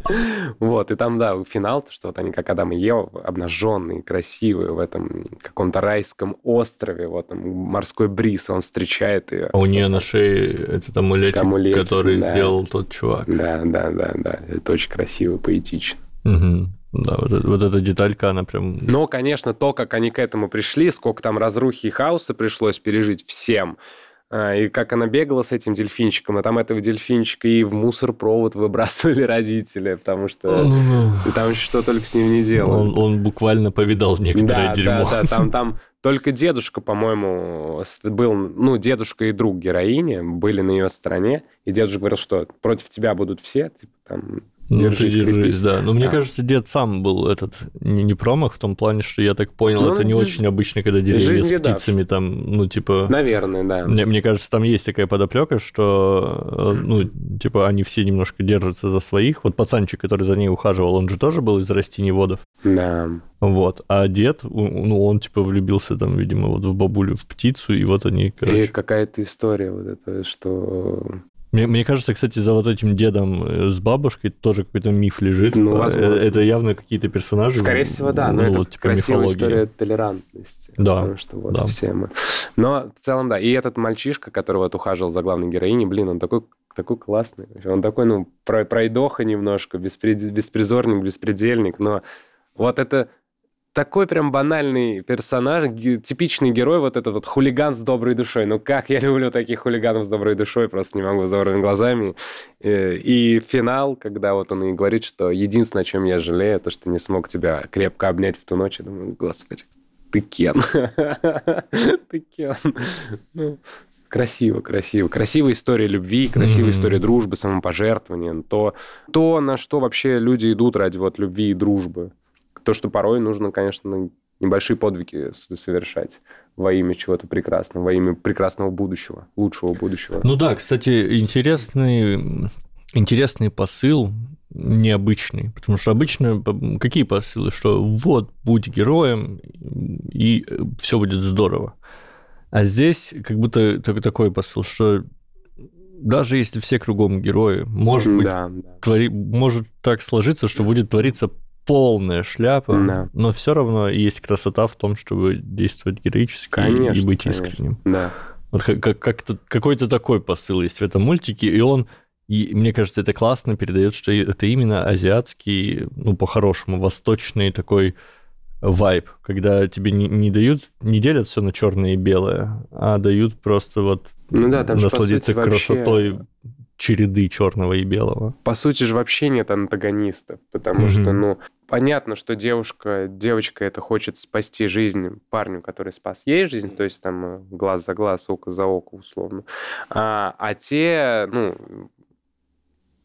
Вот, и там, да, финал, то, что вот они как Адам и Ева, обнаженные, красивые в этом каком-то райском острове, вот там морской бриз, он встречает ее. А у нее на шее этот амулетик, Амулетик, который да. сделал тот чувак. Да, да, да, да, это очень красиво, поэтично. Мгм. Да, вот, вот эта деталька, она прям... Но, конечно, то, как они к этому пришли, сколько там разрухи и хаоса пришлось пережить всем, и как она бегала с этим дельфинчиком, и там этого дельфинчика и в мусор-провод (laughs) выбрасывали родители, потому что и там еще что только с ним не делали. Он, он буквально повидал некоторое да, дерьмо. Да, да, там, (laughs) там только дедушка, по-моему, был, ну, дедушка и друг героини были на ее стороне, и дедушка говорил, что против тебя будут все, типа, там, ты держись, держись, крепись. да. Но мне Да. кажется, дед сам был этот не, не промах в том плане, что я так понял, Ну, это не очень обычно, когда деревья с птицами там, ну, типа... Наверное, да. Мне, мне кажется, там есть такая подоплека, что, э, ну, типа, они все немножко держатся за своих. Вот пацанчик, который за ней ухаживал, он же тоже был из растеневодов. Да. Вот. А дед, ну, он, типа, влюбился там, видимо, вот в бабулю, в птицу, и вот они, И короче... какая-то история вот это, что... Мне, мне кажется, кстати, за вот этим дедом э, с бабушкой тоже какой-то миф лежит. Ну, Э, возможно. Это явно какие-то персонажи. Скорее всего, да, но ну, это вот, типа, красивая мифологии. история толерантности. Да, Потому что вот да. все мы. Но в целом, да. И этот мальчишка, который вот ухаживал за главной героиней, блин, он такой такой классный. Он такой, ну, про- пройдоха немножко, беспред- беспризорник, беспредельник, но вот это такой прям банальный персонаж, типичный герой, вот этот вот хулиган с доброй душой. Ну как я люблю таких хулиганов с доброй душой, просто не могу с добрыми глазами. Э, И финал, когда вот он и говорит, что единственное, о чем я жалею, то, что не смог тебя крепко обнять в ту ночь. Я думаю, господи, ты Кен. (laughs) Ты Кен. Ну, Красиво, красиво. Красивая история любви, красивая Мгм. история дружбы, самопожертвования. То, то, на что вообще люди идут ради вот любви и дружбы. То, что порой нужно, конечно, небольшие подвиги совершать во имя чего-то прекрасного, во имя прекрасного будущего, лучшего будущего. Ну да, кстати, интересный, интересный посыл необычный, потому что обычно какие посылы, что вот будь героем и все будет здорово, а здесь как будто так- такой посыл, что даже если все кругом герои, может быть, да, да. твори- может так сложиться, что будет твориться полная шляпа, Да. но все равно есть красота в том, чтобы действовать героически и- Конечно, и быть конечно. искренним. Да. Вот как, как, как-то, какой-то такой посыл есть в этом мультике, и он, и мне кажется, это классно передает, что это именно азиатский, ну, по-хорошему, восточный такой вайб, когда тебе не, не дают, не делят все на черное и белое, а дают просто вот Ну да, там же, по насладиться сути, вообще- красотой череды черного и белого. По сути же вообще нет антагонистов, потому mm-hmm. что, ну, понятно, что девушка, девочка это хочет спасти жизнь парню, который спас ей жизнь, то есть там э, глаз за глаз, око за око, условно. А, а те, ну,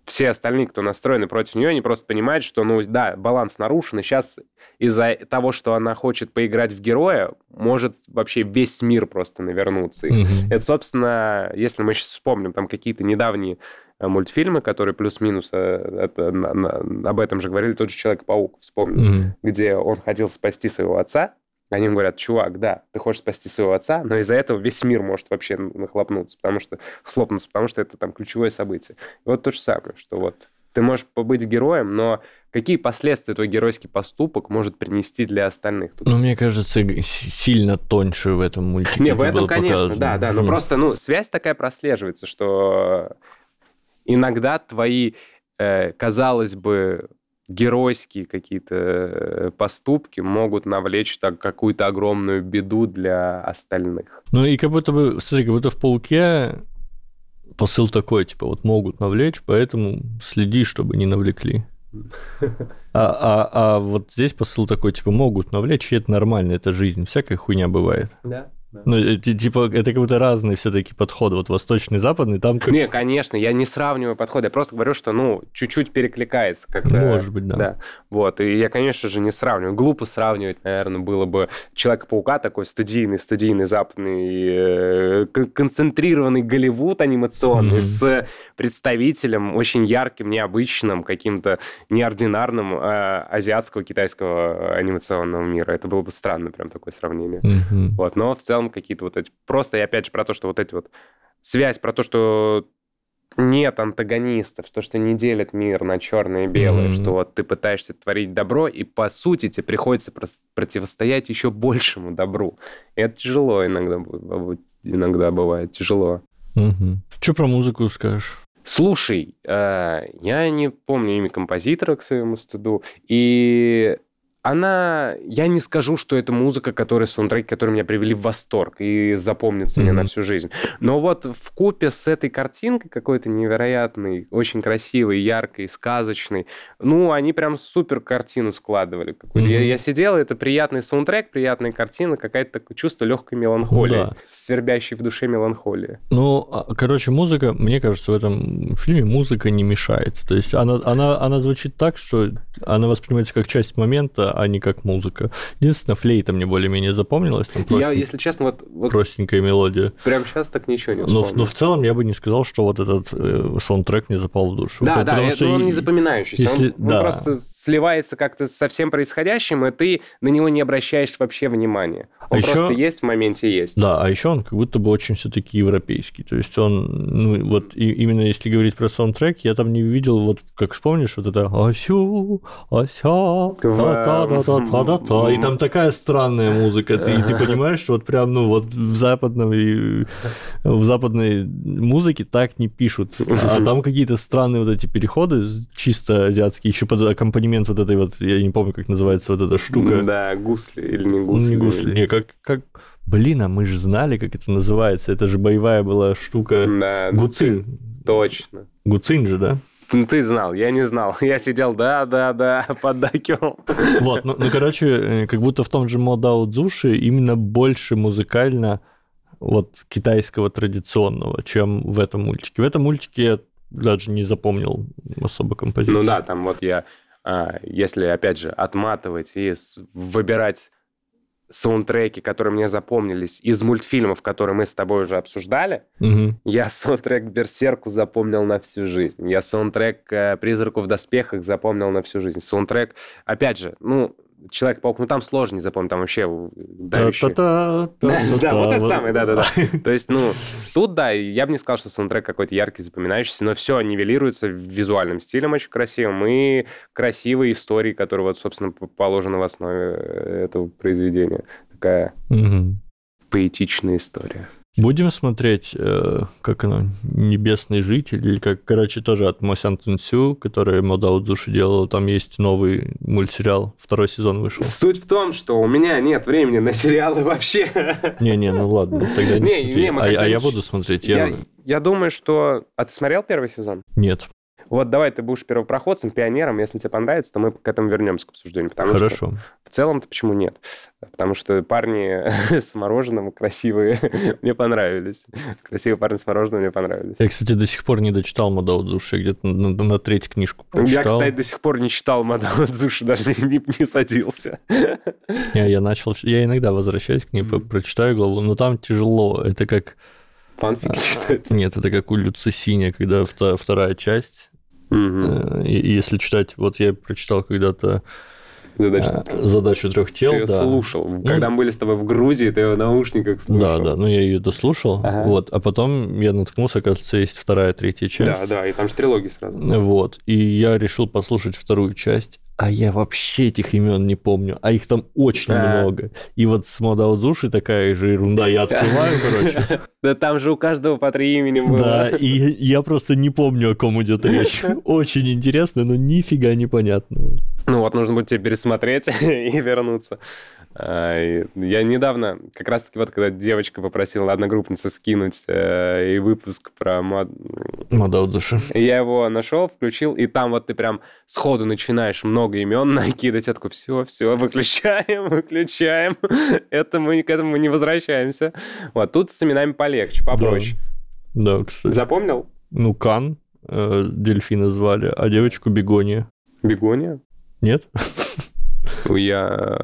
все остальные, кто настроены против нее, они просто понимают, что, ну, да, баланс нарушен, и сейчас из-за того, что она хочет поиграть в героя, может вообще весь мир просто навернуться. Mm-hmm. Это, собственно, если мы сейчас вспомним, там какие-то недавние э, мультфильмы, которые плюс-минус э, это, на, на, об этом же говорили, тот же Человек-паук, вспомнил, mm-hmm. где он хотел спасти своего отца, они говорят, чувак, да, ты хочешь спасти своего отца, но из-за этого весь мир может вообще нахлопнуться, потому что схлопнуться, потому что это там ключевое событие. И вот то же самое, что вот ты можешь побыть героем, но какие последствия твой геройский поступок может принести для остальных? Ну, мне кажется, сильно тоньше в этом мультике. Не, в этом, конечно, показано. да, да, но просто, ну, связь такая прослеживается, что иногда твои, э, казалось бы, геройские какие-то э, поступки могут навлечь так какую-то огромную беду для остальных. Ну и как будто бы, смотри, как будто в «Пауке» посыл такой, типа, вот могут навлечь, поэтому следи, чтобы не навлекли. А, а, а вот здесь посыл такой, типа, могут навлечь, и это нормально, это жизнь, всякая хуйня бывает. Да. Ну, э, типа, это как будто разные все-таки подходы. Вот восточный, западный, там... Как... Не, конечно, я не сравниваю подходы. Я просто говорю, что, ну, чуть-чуть перекликается. Как Может быть, да. да. Вот, и я, конечно же, не сравниваю. Глупо сравнивать, наверное, было бы Человека-паука, такой студийный, студийный, западный, э, концентрированный Голливуд анимационный mm-hmm. с представителем очень ярким, необычным, каким-то неординарным э, азиатского, китайского анимационного мира. Это было бы странно, прям такое сравнение. Mm-hmm. Вот, но в целом целом какие-то вот эти... Просто, и опять же, про то, что вот эти вот... Связь про то, что нет антагонистов, то, что не делят мир на черное и белое, mm-hmm. что вот ты пытаешься творить добро, и по сути тебе приходится противостоять еще большему добру. И это тяжело иногда, иногда бывает тяжело. Mm-hmm. Что про музыку скажешь? Слушай, э, я не помню имя композитора к своему стыду, и она... Я не скажу, что это музыка, которая саундтреки, которые меня привели в восторг и запомнится mm-hmm. мне на всю жизнь. Но вот в купе с этой картинкой какой-то невероятной, очень красивой, яркой, сказочной, ну, они прям супер картину складывали. Какую-то. Mm-hmm. Я, я сидел, это приятный саундтрек, приятная картина, какое-то такое чувство легкой меланхолии, ну, да. свербящей в душе меланхолии. Ну, а, короче, музыка, мне кажется, в этом фильме музыка не мешает. То есть она, она, она звучит так, что она воспринимается как часть момента, а не как музыка. Единственное, флейта мне более-менее запомнилась. Там я, если честно, вот, вот... Простенькая мелодия. Прям сейчас так ничего не вспомню. Но, но в целом я бы не сказал, что вот этот э, саундтрек мне запал в душу. Да, да, это, он не запоминающийся. Если... Он, да. он просто сливается как-то со всем происходящим, и ты на него не обращаешь вообще внимания. Он а просто еще... есть в моменте есть. Да, а еще он как будто бы очень все-таки европейский. То есть он, ну вот и, именно если говорить про саундтрек, я там не увидел, вот как вспомнишь, вот это «Асю, ася, та та та та и там такая странная музыка, ты, и ты понимаешь, что вот прям, ну вот в западном и в западной музыке так не пишут, а там какие-то странные вот эти переходы, чисто азиатские, еще под аккомпанемент вот этой вот, я не помню, как называется вот эта штука. Да, гусли или не гусли. Не гусли, не, как, как... Блин, а мы же знали, как это называется. Это же боевая была штука. Да, Гуцин. Точно. Гуцин же, да? Ну, ты знал, я не знал. (laughs) Я сидел, да-да-да, (laughs) поддакивал. Вот, ну, ну, короче, э, как будто в том же Модао Дзуши именно больше музыкально вот китайского традиционного, чем в этом мультике. В этом мультике я даже не запомнил особо композицию. Ну да, там вот я, а, если, опять же, отматывать и выбирать саундтреки, которые мне запомнились из мультфильмов, которые мы с тобой уже обсуждали, угу. я саундтрек Берсерку запомнил на всю жизнь. Я саундтрек э, Призраку в доспехах запомнил на всю жизнь. Саундтрек, опять же, ну, Человек-паук, ну там сложно не запомнить, там вообще давящий... Да, вот это самое, да-да-да. То есть, ну, тут, да, я бы не сказал, что саундтрек какой-то яркий, запоминающийся, но все нивелируется визуальным стилем очень красивым и красивой историей, которая вот, собственно, положена в основе этого произведения. Такая поэтичная история. Будем смотреть, э, как оно, «Небесный житель», или как, короче, тоже от Мосян Тунсю, который Модао Души делал. Там есть новый мультсериал, второй сезон вышел. Суть в том, что у меня нет времени на сериалы вообще. Не-не, ну ладно, тогда не, Не, смотри. не, а, а я когда-нибудь- буду смотреть. Я... Я, я думаю, что... А ты смотрел первый сезон? Нет, Вот давай ты будешь первопроходцем, пионером. Если тебе понравится, то мы к этому вернемся к обсуждению. Потому что хорошо. в целом-то почему нет? Потому что парни (laughs) с мороженым красивые (laughs) мне понравились. Красивые парни с мороженым мне понравились. Я, кстати, до сих пор не дочитал Модао Души, где-то на, на- на треть книжку Я, прочитал. кстати, до сих пор не читал Мадау Дзуши, (laughs) даже не, не садился. Я, я начал, я иногда возвращаюсь к ней, Мгм. прочитаю главу, но там тяжело. Это как... Фанфик читается. Нет, это как у Люцисиня, когда вта- вторая часть. И если читать, вот я прочитал когда-то Задача. э, задачу трех тел. Ты ее да. слушал. Когда мы были с тобой в Грузии, ты ее в наушниках слушал. Да, да, ну я ее дослушал, Ага. вот, а потом я наткнулся, оказывается, есть вторая, третья часть. Да, да, и там же трилогии сразу. Вот, и я решил послушать вторую часть, а я вообще этих имен не помню, а их там очень А. много. И вот с Модао Души такая же ерунда, я открываю, короче, (laughs) Да там же у каждого по три имени было. да, (laughs) и я просто не помню, о ком идет речь. (laughs) Очень интересно, но нифига непонятно. Ну вот, нужно будет тебе пересмотреть и вернуться. И Я недавно, как раз-таки вот, когда девочка попросила одногруппницы скинуть э, и выпуск про мод... Души. Я его нашел, включил, и там вот ты прям сходу начинаешь много имен (laughs) накидать. Я такой, все, все, выключаем, выключаем. (laughs) Это мы к этому не возвращаемся. Вот, тут с именами полегче, попроще. Да, кстати. Запомнил? Ну, Кан э, дельфина звали, а девочку Бегония. Бегония? Нет? (laughs) Ну, я...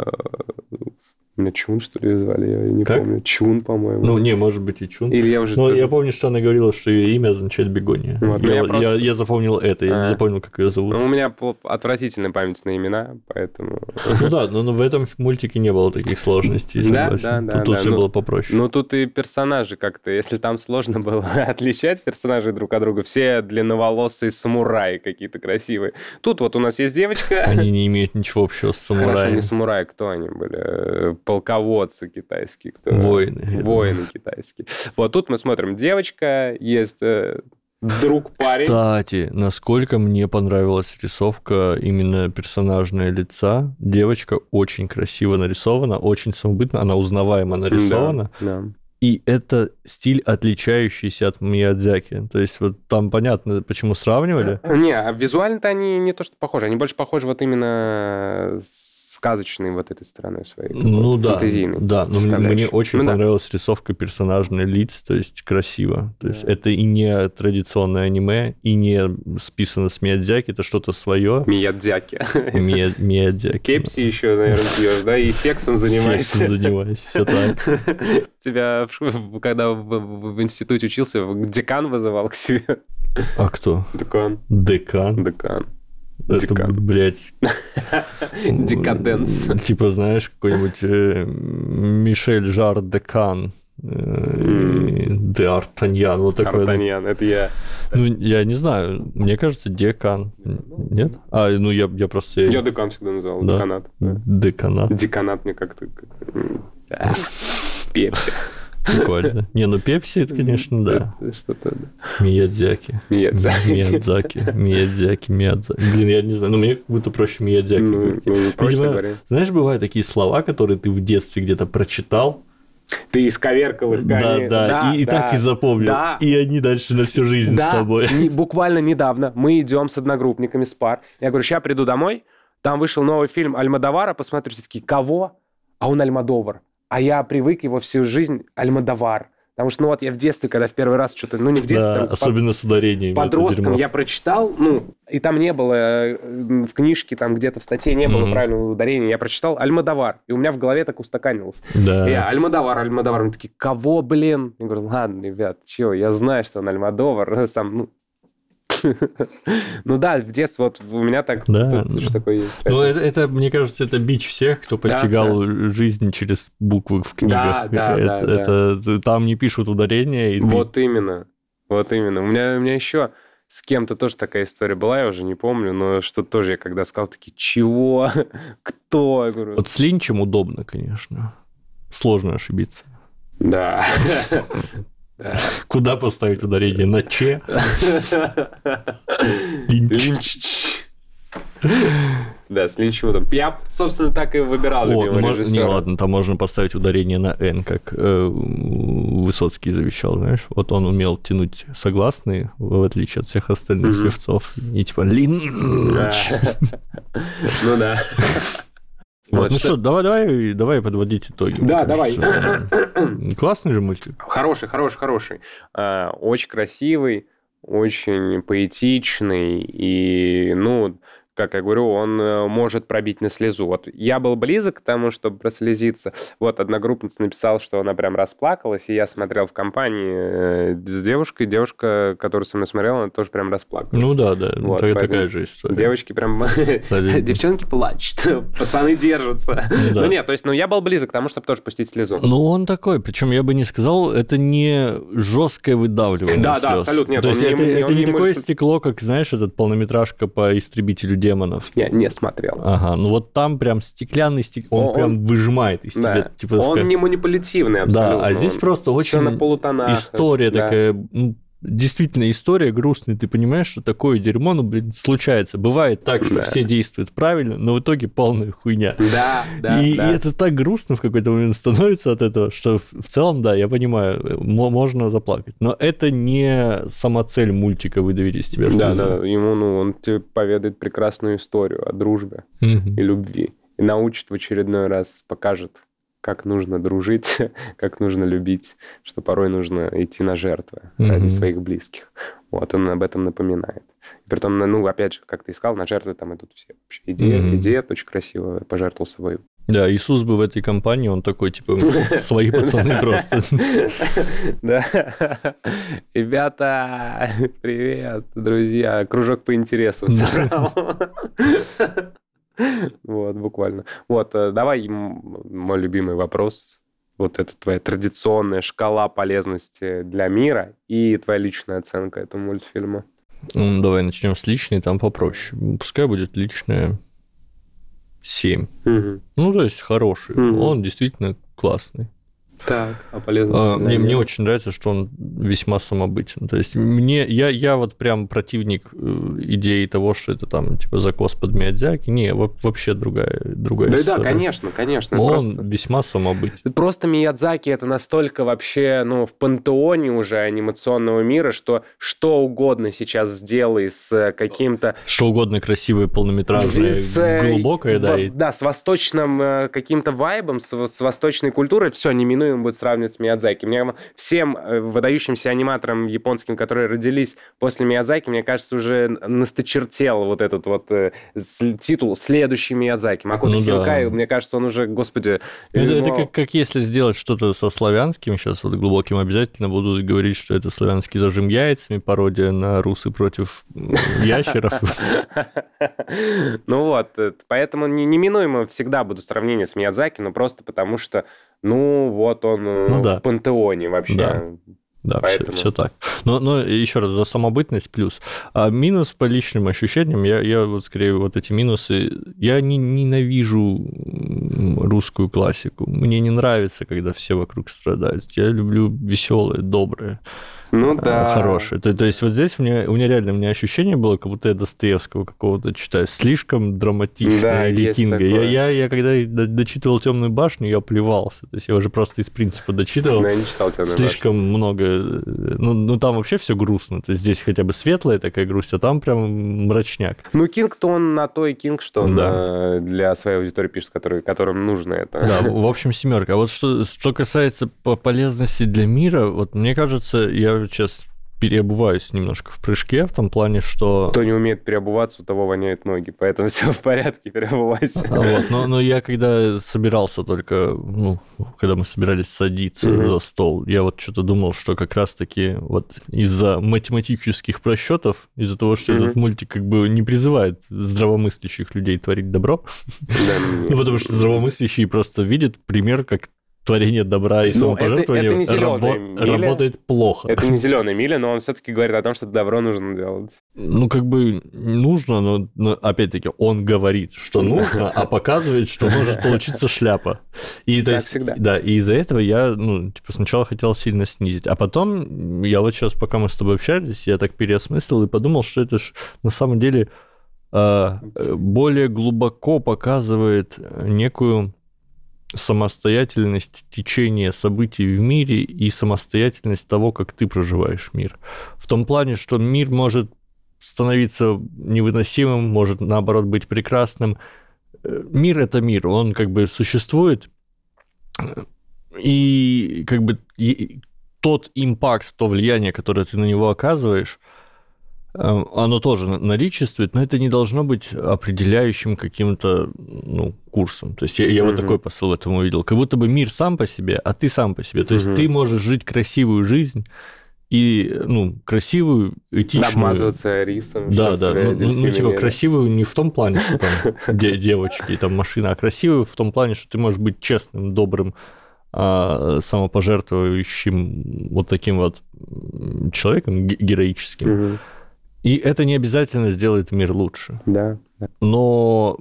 Меня Чун, что ли, звали? Я не Как? помню. Чун, по-моему. Ну, не, может быть, и Чун. Или я уже... Ну, тоже- я помню, что она говорила, что ее имя означает бегония. Вот, ну, я, я просто- я- я запомнил это, я А. не запомнил, как ее зовут. Ну, у меня отвратительная память на имена, поэтому... Ну да, но, но в этом мультике не было таких сложностей, Да, согласен. да, да, Тут, тут да, все ну- было попроще. Ну, тут и персонажи как-то, если там сложно было (laughs) отличать персонажей друг от друга, все длинноволосые самураи какие-то красивые. Тут вот у нас есть девочка... Они не имеют ничего общего с Хорошо, самураями. не самураи, кто они были? Полководцы китайские. Кто? Воины. Воины китайские. Вот тут мы смотрим, девочка, есть э, друг парень. Кстати, насколько мне понравилась рисовка именно персонажная лица. Девочка очень красиво нарисована, очень самобытно, она узнаваемо нарисована. Да, да. И это стиль, отличающийся от Миядзаки. То есть вот там понятно, почему сравнивали. Не, а визуально-то они не то что похожи, они больше похожи вот именно сказочной вот этой стороной своей. Ну да, фантазийной да, но мне, мне очень Ну да. понравилась рисовка персонажных лиц, то есть красиво. То есть Да. это и не традиционное аниме, и не списано с Миядзаки, это что-то свое. Миядзяки. Мия- Миядзаки. Кепси еще, наверное, пьешь, да, и сексом занимаешься. Сексом занимаюсь, все так. (laughs) Тебя, когда в институте учился, декан вызывал к себе. А кто? Декан. Декан. Декан. Это, Декан. блядь, (laughs) Декаденс. Типа, знаешь, какой-нибудь э, Мишель Жар Декан. э, Де Артаньян, вот такой. Артаньян, это я. Ну, я не знаю, мне кажется, декан. Нет? А, ну я, я просто... Я декан всегда называл, деканат. Деканат, Деканат мне как-то... Пепси. Прикольно. Не, ну Пепси, это, конечно, да. Что-то... да. Миядзяки. Миядзаки. Миядзаки, Миядзяки, Миядзаки. Блин, я не знаю, ну мне как будто проще Миядзяки. Ну, говорить. ну, проще говоря. Знаешь, бывают такие слова, которые ты в детстве где-то прочитал, Ты исковеркал их, да, конечно. да, и, и так и запомнил. Да. И они дальше на всю жизнь Да, с тобой. не- буквально недавно мы идем с одногруппниками с пар. Я говорю, сейчас приду домой, там вышел новый фильм Альмадовара, посмотрю, все такие, кого? А он Альмадовар. А я привык его всю жизнь Альмадовар. Потому что, ну вот, я в детстве, когда в первый раз что-то, ну не в детстве, Да, там, особенно с ударениями. это подростком я прочитал, ну, и там не было э, в книжке, там где-то в статье не было Мгм. правильного ударения. Я прочитал Альмадовар, и у меня в голове так устаканилось. Да. Я, Альмадовар, Альмадовар. Они такие, кого, блин? Я говорю, ладно, ребят, чего, я знаю, что он Альмадовар, (laughs) сам, ну... Ну да, в детстве вот у меня так, Да, да. же такое есть. Ну, это, это, мне кажется, это бич всех, кто постигал жизнь через буквы в книгах. Да, да, это, да, да. это- там не пишут ударения, и ты- Вот именно, вот именно. У меня, у меня еще с кем-то тоже такая история была, я уже не помню, но что тоже я когда сказал, такие, чего? (laughs) Кто? Говорю, Вот с Линчем удобно, конечно. Сложно ошибиться. Да. (laughs) (laughs) Куда поставить ударение? На че? Линч. Да, с Линчвудом. Я, собственно, так и выбирал любимого Не, режиссера. ладно, там можно поставить ударение на «н», как э, Высоцкий завещал, знаешь. Вот он умел тянуть согласные, в отличие от всех остальных певцов. И типа «лин». Да. (laughs) Ну да. Вот, ну что- давай, давай, давай подводить итоги. Да, давай. (clears throat) Классный же мультик. Хороший, хороший, хороший. А, Очень красивый, очень поэтичный. И, ну, как я говорю, он э, может пробить на слезу. Вот я был близок к тому, чтобы прослезиться. Вот одногруппница написал, что она прям расплакалась, и я смотрел в компании э, с девушкой. Девушка, которая со мной смотрела, она тоже прям расплакалась. Ну да, да, Вот, такая, такая же история. Девочки прям... (laughs) Девчонки плачут, (laughs) пацаны держатся. Ну. (laughs) Ну нет, то есть, ну я был близок к тому, чтобы тоже пустить слезу. Ну, он такой, причем я бы не сказал, это не жесткое выдавливание Да, да, абсолютно нет, То есть это, не- такое стекло, как, знаешь, этот полнометражка по истребителю демонов. Я не смотрел. Ага, ну вот там прям стеклянный стекло, он, Он- прям выжимает из Да. тебя. Типа, Он такая- не манипулятивный абсолютно. Да, а здесь Он просто на очень полутонах. история Да. такая, ну, действительно история грустная, ты понимаешь, что такое дерьмо, ну, блин, случается. Бывает так, что Да. все действуют правильно, но в итоге полная хуйня. Да, да, и, да. и это так грустно в какой-то момент становится от этого, что в, в целом, да, я понимаю, мо- можно заплакать. Но это не самоцель мультика выдавить из тебя Да, да, ему, ну, он тебе поведает прекрасную историю о дружбе Мгм. и любви. И научит в очередной раз, покажет, как нужно дружить, (laughs) как нужно любить, что порой нужно идти на жертвы ради Мгм. своих близких. Вот, он об этом напоминает. Притом, ну, опять же, как ты искал, на жертвы там идут все. Вообще идея, Мгм. идея очень красивая, пожертвовал собой. Да, Иисус бы в этой компании, он такой, типа, (laughs) свои пацаны просто. (laughs) Да. Ребята, привет, друзья. Кружок по интересам собрал. (laughs) Вот, буквально. Вот, э, давай мой любимый вопрос. Вот это твоя традиционная шкала полезности для мира и твоя личная оценка этому мультфильму. Ну, Давай начнем с личной, там попроще. Пускай будет личная 7. Мгм. Ну, то есть хороший. Мгм. Он действительно классный. Так, а полезность А, для Мне, мне очень нравится, что он весьма самобытен. То есть мне, я, я вот прям противник э, идеи того, что это там типа закос под Миядзяки. Не, во- вообще другая, другая Да, да, история. конечно, конечно. Он просто- весьма самобытен. Просто Миядзаки это настолько вообще, ну, в пантеоне уже анимационного мира, что что угодно сейчас сделай с э, каким-то... Что угодно красивое, полнометражное, с, э, глубокое, да. во- и- Да, с восточным каким-то вайбом, с, с восточной культурой, все неминуемо будет сравнивать с Миядзаки. Мне всем э, выдающимся аниматорам японским, которые родились после Миядзаки, мне кажется, уже насточертел вот этот вот э, титул «Следующий Миядзаки». Макото Ну да. Синкай, мне кажется, он уже, господи... Это, это ну, как, как если сделать что-то со славянским, сейчас вот глубоким обязательно будут говорить, что это славянский зажим яйцами, пародия на русы против ящеров. (laughs) Ну вот, э, поэтому не- неминуемо всегда будут сравнения с Миядзаки, но просто потому что, ну вот он э, Ну да. в пантеоне вообще. Да. Да, Поэтому- все, так. Но, но еще раз, за самобытность плюс. А минус по личным ощущениям, я, я вот скорее вот эти минусы, я не ненавижу русскую классику. Мне не нравится, когда все вокруг страдают. Я люблю веселое, доброе. Ну а, да. хорошее. То, то есть вот здесь у меня, у меня реально у меня ощущение было, как будто я Достоевского какого-то читаю. Слишком Да, драматичная есть Ликинга. Я, я, я когда до- дочитывал «Темную башню», я плевался. То есть я уже просто из принципа дочитывал. Ну, я не читал тебя Слишком много... э, Ну, ну, там вообще все грустно. То есть здесь хотя бы светлая такая грусть, а там прям мрачняк. Ну, Кинг-то он на то и Кинг, что он Да. э, для своей аудитории пишет, который, которым нужно это. Да, в (laughs) общем, семерка. А вот что, что касается по- полезности для мира, вот мне кажется, я уже сейчас переобуваюсь немножко в прыжке, в том плане, что... Кто не умеет переобуваться, у того воняют ноги, поэтому (laughs) все в порядке, переобувайся. А Вот, но, но я когда собирался только, ну, когда мы собирались садиться Мгм. за стол, я вот что-то думал, что как раз-таки вот из-за математических просчетов, из-за того, что Мгм. этот мультик как бы не призывает здравомыслящих людей творить добро, ну, (laughs) потому что здравомыслящие просто видят пример, как творение добра и Ну, это- самопожертвование это не зелёная рабо- миля. работает плохо. Это не (laughs) зеленая миля, но он все-таки говорит о том, что добро нужно делать. Ну, как бы нужно, но, но опять-таки он говорит, что (laughs) нужно, а показывает, что может получиться шляпа. И, то есть, всегда. Да, и из-за этого я, ну, типа, сначала хотел сильно снизить, а потом я вот сейчас, пока мы с тобой общались, я так переосмыслил и подумал, что это ж на самом деле э, более глубоко показывает некую самостоятельность течения событий в мире и самостоятельность того, как ты проживаешь мир. В том плане, что мир может становиться невыносимым, может наоборот быть прекрасным. Э, Мир это мир, он как бы существует, и как бы тот импакт, то влияние, которое ты на него оказываешь, оно тоже на- наличествует, но это не должно быть определяющим каким-то ну, курсом. То есть я, я вот Мгм. такой посыл в этом увидел. Как будто бы мир сам по себе, а ты сам по себе. То есть Мгм. ты можешь жить красивую жизнь и, ну, красивую, этичную... Обмазываться рисом. Да, да. Ну, ну, дельфины типа, красивую не в том плане, что там (laughs) де- девочки и там машина, а красивую в том плане, что ты можешь быть честным, добрым, а, самопожертвующим вот таким вот человеком ге- героическим. И это не обязательно сделает мир лучше. Да. да. Но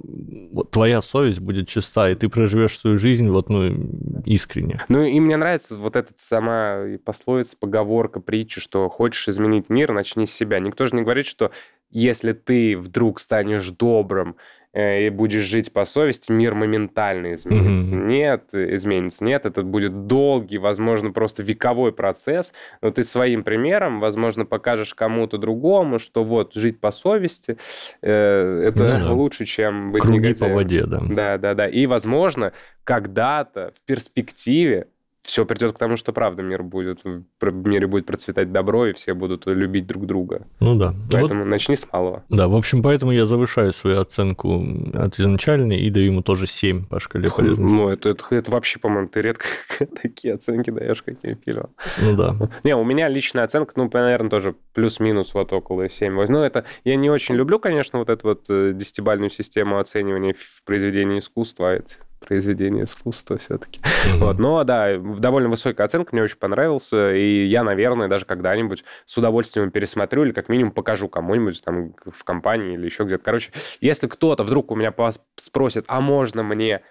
вот твоя совесть будет чиста, и ты проживешь свою жизнь вот, ну, искренне. Ну и мне нравится вот эта сама пословица, поговорка, притча, что хочешь изменить мир, начни с себя. Никто же не говорит, что если ты вдруг станешь добрым и будешь жить по совести, мир моментально изменится. Мгм. Нет, изменится. Нет, это будет долгий, возможно, просто вековой процесс, но ты своим примером, возможно, покажешь кому-то другому, что вот жить по совести э, это Ну да. лучше, чем быть Круги по негодяем. воде, да. Да, да, да. И, возможно, когда-то в перспективе все придет к тому, что правда мир будет, в мире будет процветать добро, и все будут любить друг друга. Ну да. Вот Поэтому начни с малого. Да, в общем, поэтому я завышаю свою оценку от изначальной и даю ему тоже 7 по шкале полезности. Ну, это, это, это вообще, по-моему, ты редко (laughs) такие оценки даешь каким фильмам. Ну да. Не, у меня личная оценка, ну, наверное, тоже плюс-минус вот около 7 Ну, это я не очень люблю, конечно, вот эту вот э, десятибальную систему оценивания в произведении искусства, а это произведение искусства все-таки. Мгм. Вот, но да, довольно высокая оценка, мне очень понравился, и я, наверное, даже когда-нибудь с удовольствием пересмотрю или как минимум покажу кому-нибудь там в компании или еще где-то. Короче, если кто-то вдруг у меня спросит, а можно мне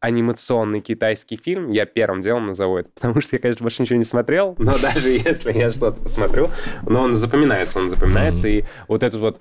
анимационный китайский фильм, я первым делом назову это. (laughs) Потому что я, конечно, больше ничего не смотрел, но (laughs) даже если я что-то посмотрю, но он запоминается, он запоминается, и вот этот вот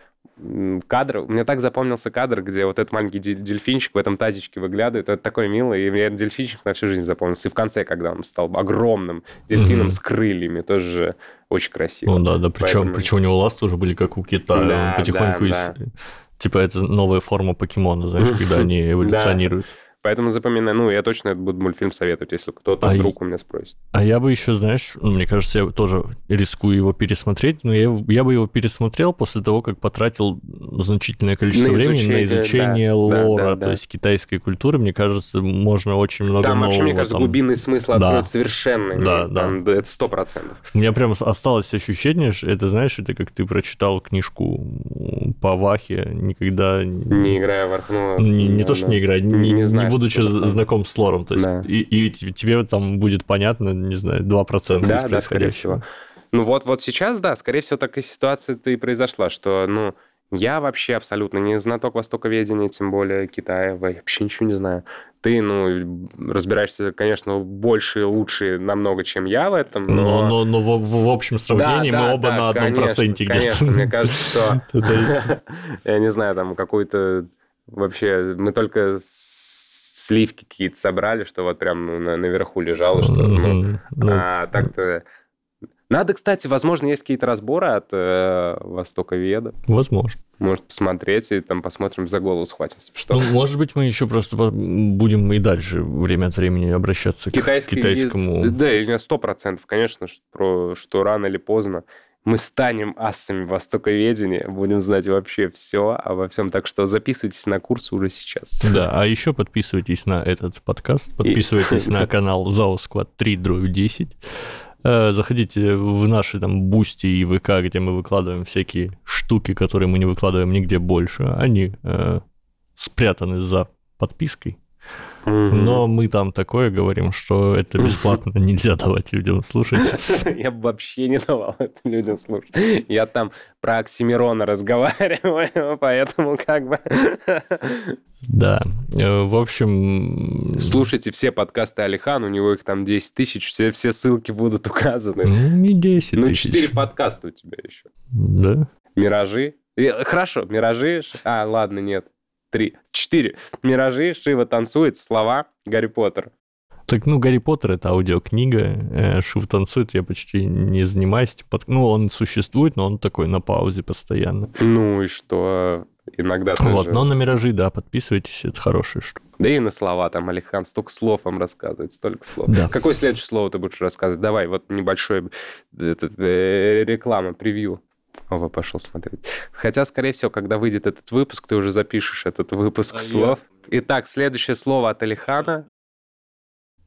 кадр, мне так запомнился кадр, где вот этот маленький де- дельфинчик в этом тазичке выглядывает, это такой милый, и мне этот дельфинчик на всю жизнь запомнился. И в конце, когда он стал огромным дельфином с крыльями, тоже очень красиво. Ну да, да. Причем, Поэтому- причем у него ласты тоже были как у Китая. Да, Он потихоньку да, из- Типа это новая форма покемона, знаешь, (laughs) когда они эволюционируют. Поэтому запоминаю, ну, я точно буду мультфильм советовать, если кто-то А вдруг у меня спросит. А я бы еще, знаешь, ну, мне кажется, я тоже рискую его пересмотреть, но я, я бы его пересмотрел после того, как потратил значительное количество На времени на изучение, изучение да, да, лора, да, то да. есть китайской культуры. Мне кажется, можно очень много Там вообще, мне нового кажется, там- глубинный смысл Да. откроется совершенно. Да, Там, да, Это сто процентов. У меня прям осталось ощущение, что это, знаешь, это как ты прочитал книжку по Вахе, никогда Не играя в Арх- ну, не, не да, то, что да. не играть, не, Не не будучи знаком с лором. То есть, Да. и, и тебе там будет понятно, не знаю, 2% из Да, да, скорее всего. Ну вот, вот сейчас, да, скорее всего, такая ситуация-то и произошла, что, ну, я вообще абсолютно не знаток востоковедения, тем более Китая, вообще ничего не знаю. Ты, ну, разбираешься, конечно, больше и лучше намного, чем я в этом, Но, но... но, но в, в- в общем сравнении Да, мы да, оба да, на одном конечно, проценте где-то. Конечно, мне кажется, (laughs) что... (laughs) Я не знаю, там какой-то... Вообще, мы только сливки какие-то собрали, что вот прям на- наверху лежало, что... ну, ну, а так-то... Надо, кстати, возможно, есть какие-то разборы от э, Востоковеда. Возможно. Может, посмотреть и там посмотрим, за голову схватимся. Что? Ну, может быть, мы еще просто будем и дальше время от времени обращаться Китайский, к китайскому. Да, и сто процентов, конечно, что, что рано или поздно мы станем асами востоковедения, будем знать вообще все обо всем. Так что записывайтесь на курс уже сейчас. Да, а еще подписывайтесь на этот подкаст, подписывайтесь на (laughs) канал ZAO Squad 3 дробь 10. Э, Заходите в наши там Boosty и ВК, где мы выкладываем всякие штуки, которые мы не выкладываем нигде больше. Они э, спрятаны за подпиской. Но мы там такое говорим, что это бесплатно (laughs) нельзя давать людям слушать. (laughs) Я бы вообще не давал это людям слушать. Я там про Оксимирона разговариваю, (laughs) поэтому как бы... Да, э, в общем... Слушайте все подкасты Алихан, у него их там 10 тысяч, все, все ссылки будут указаны. Ну, не 10 Ну, тысяч. 4 подкаста у тебя еще. Да? Миражи. Э, Хорошо, Миражи. А, ладно, нет. Три. Четыре. Миражи, Шива танцует, слова, Гарри Поттер. Так, ну, Гарри Поттер — это аудиокнига. э, Шив танцует, я почти не занимаюсь. Под- Ну, он существует, но он такой на паузе постоянно. Ну и что? Иногда тоже... Вот, но на «Миражи», да, подписывайтесь, это хорошая штука. Да и на слова там Алихан столько слов вам рассказывает, столько слов. Да. Какое следующее слово ты будешь рассказывать? Давай, вот небольшой этот, э, реклама, превью. Ова, пошел смотреть. Хотя, скорее всего, когда выйдет этот выпуск, ты уже запишешь этот выпуск А я- слов. Итак, следующее слово от Алихана.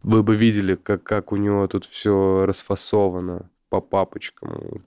Вы бы видели, как, как у него тут все расфасовано по папочкам.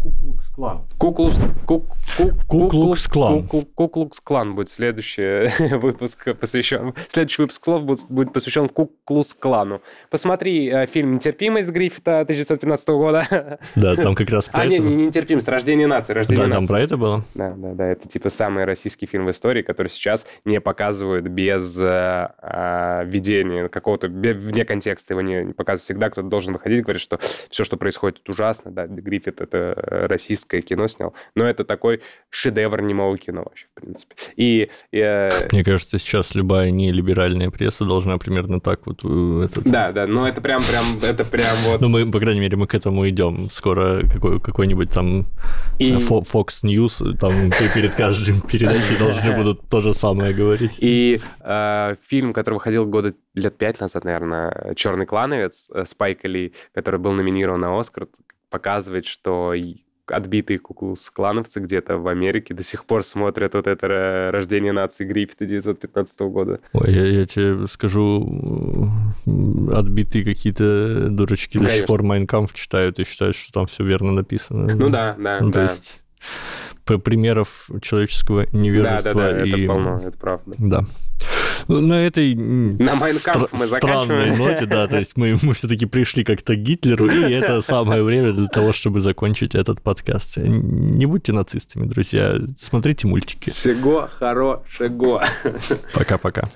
Куклукс-клан. Куклус... Кук... Кук... Куклукс-клан. Куклукс- Куклукс-клан будет следующий (laughs) выпуск посвящен... Следующий выпуск слов будет, будет посвящен Куклус-клану. Посмотри э, фильм «Нетерпимость» Гриффита 1915 года. Да, там как раз (laughs) про А, это не, было. не «Нетерпимость», «Рождение нации», «Рождение Да, там нации». про это было. Да, да, да, это типа самый российский фильм в истории, который сейчас не показывают без э, э, введения какого-то, вне контекста его не, не показывают. Всегда кто-то должен выходить и говорить, что все, что происходит, ужасно, да, Гриффит это э, российское кино снял, но это такой шедевр немого кино вообще, в принципе. И э, Мне кажется, сейчас любая нелиберальная пресса должна примерно так вот э, этот... да, да, но это прям, прям, это прям вот... Ну, мы, по крайней мере, мы к этому идем. Скоро какой, какой-нибудь там И- Fox News, там пе- перед каждым (laughs) передачей должны будут то же самое говорить. И э, фильм, который выходил года лет пять назад, наверное, «Черный клановец» Спайка Ли, который был номинирован на Оскар, показывает, что отбитые куклус-клановцы где-то в Америке до сих пор смотрят вот это «Рождение нации» Гриффита 1915 года. Ой, я, я тебе скажу, отбитые какие-то дурачки Ну, до сих конечно. пор Майнкамф читают и считают, что там все верно написано. Ну да, да, Ну, то да. есть п- примеров человеческого Да, невежества да, да, и... это полно, это правда. Да. На этой На стра- мы странной заканчиваем. ноте, да, то есть мы, мы все-таки пришли как-то к Гитлеру, и это самое время для того, чтобы закончить этот подкаст. Не будьте нацистами, друзья, смотрите мультики. Всего хорошего. Пока-пока.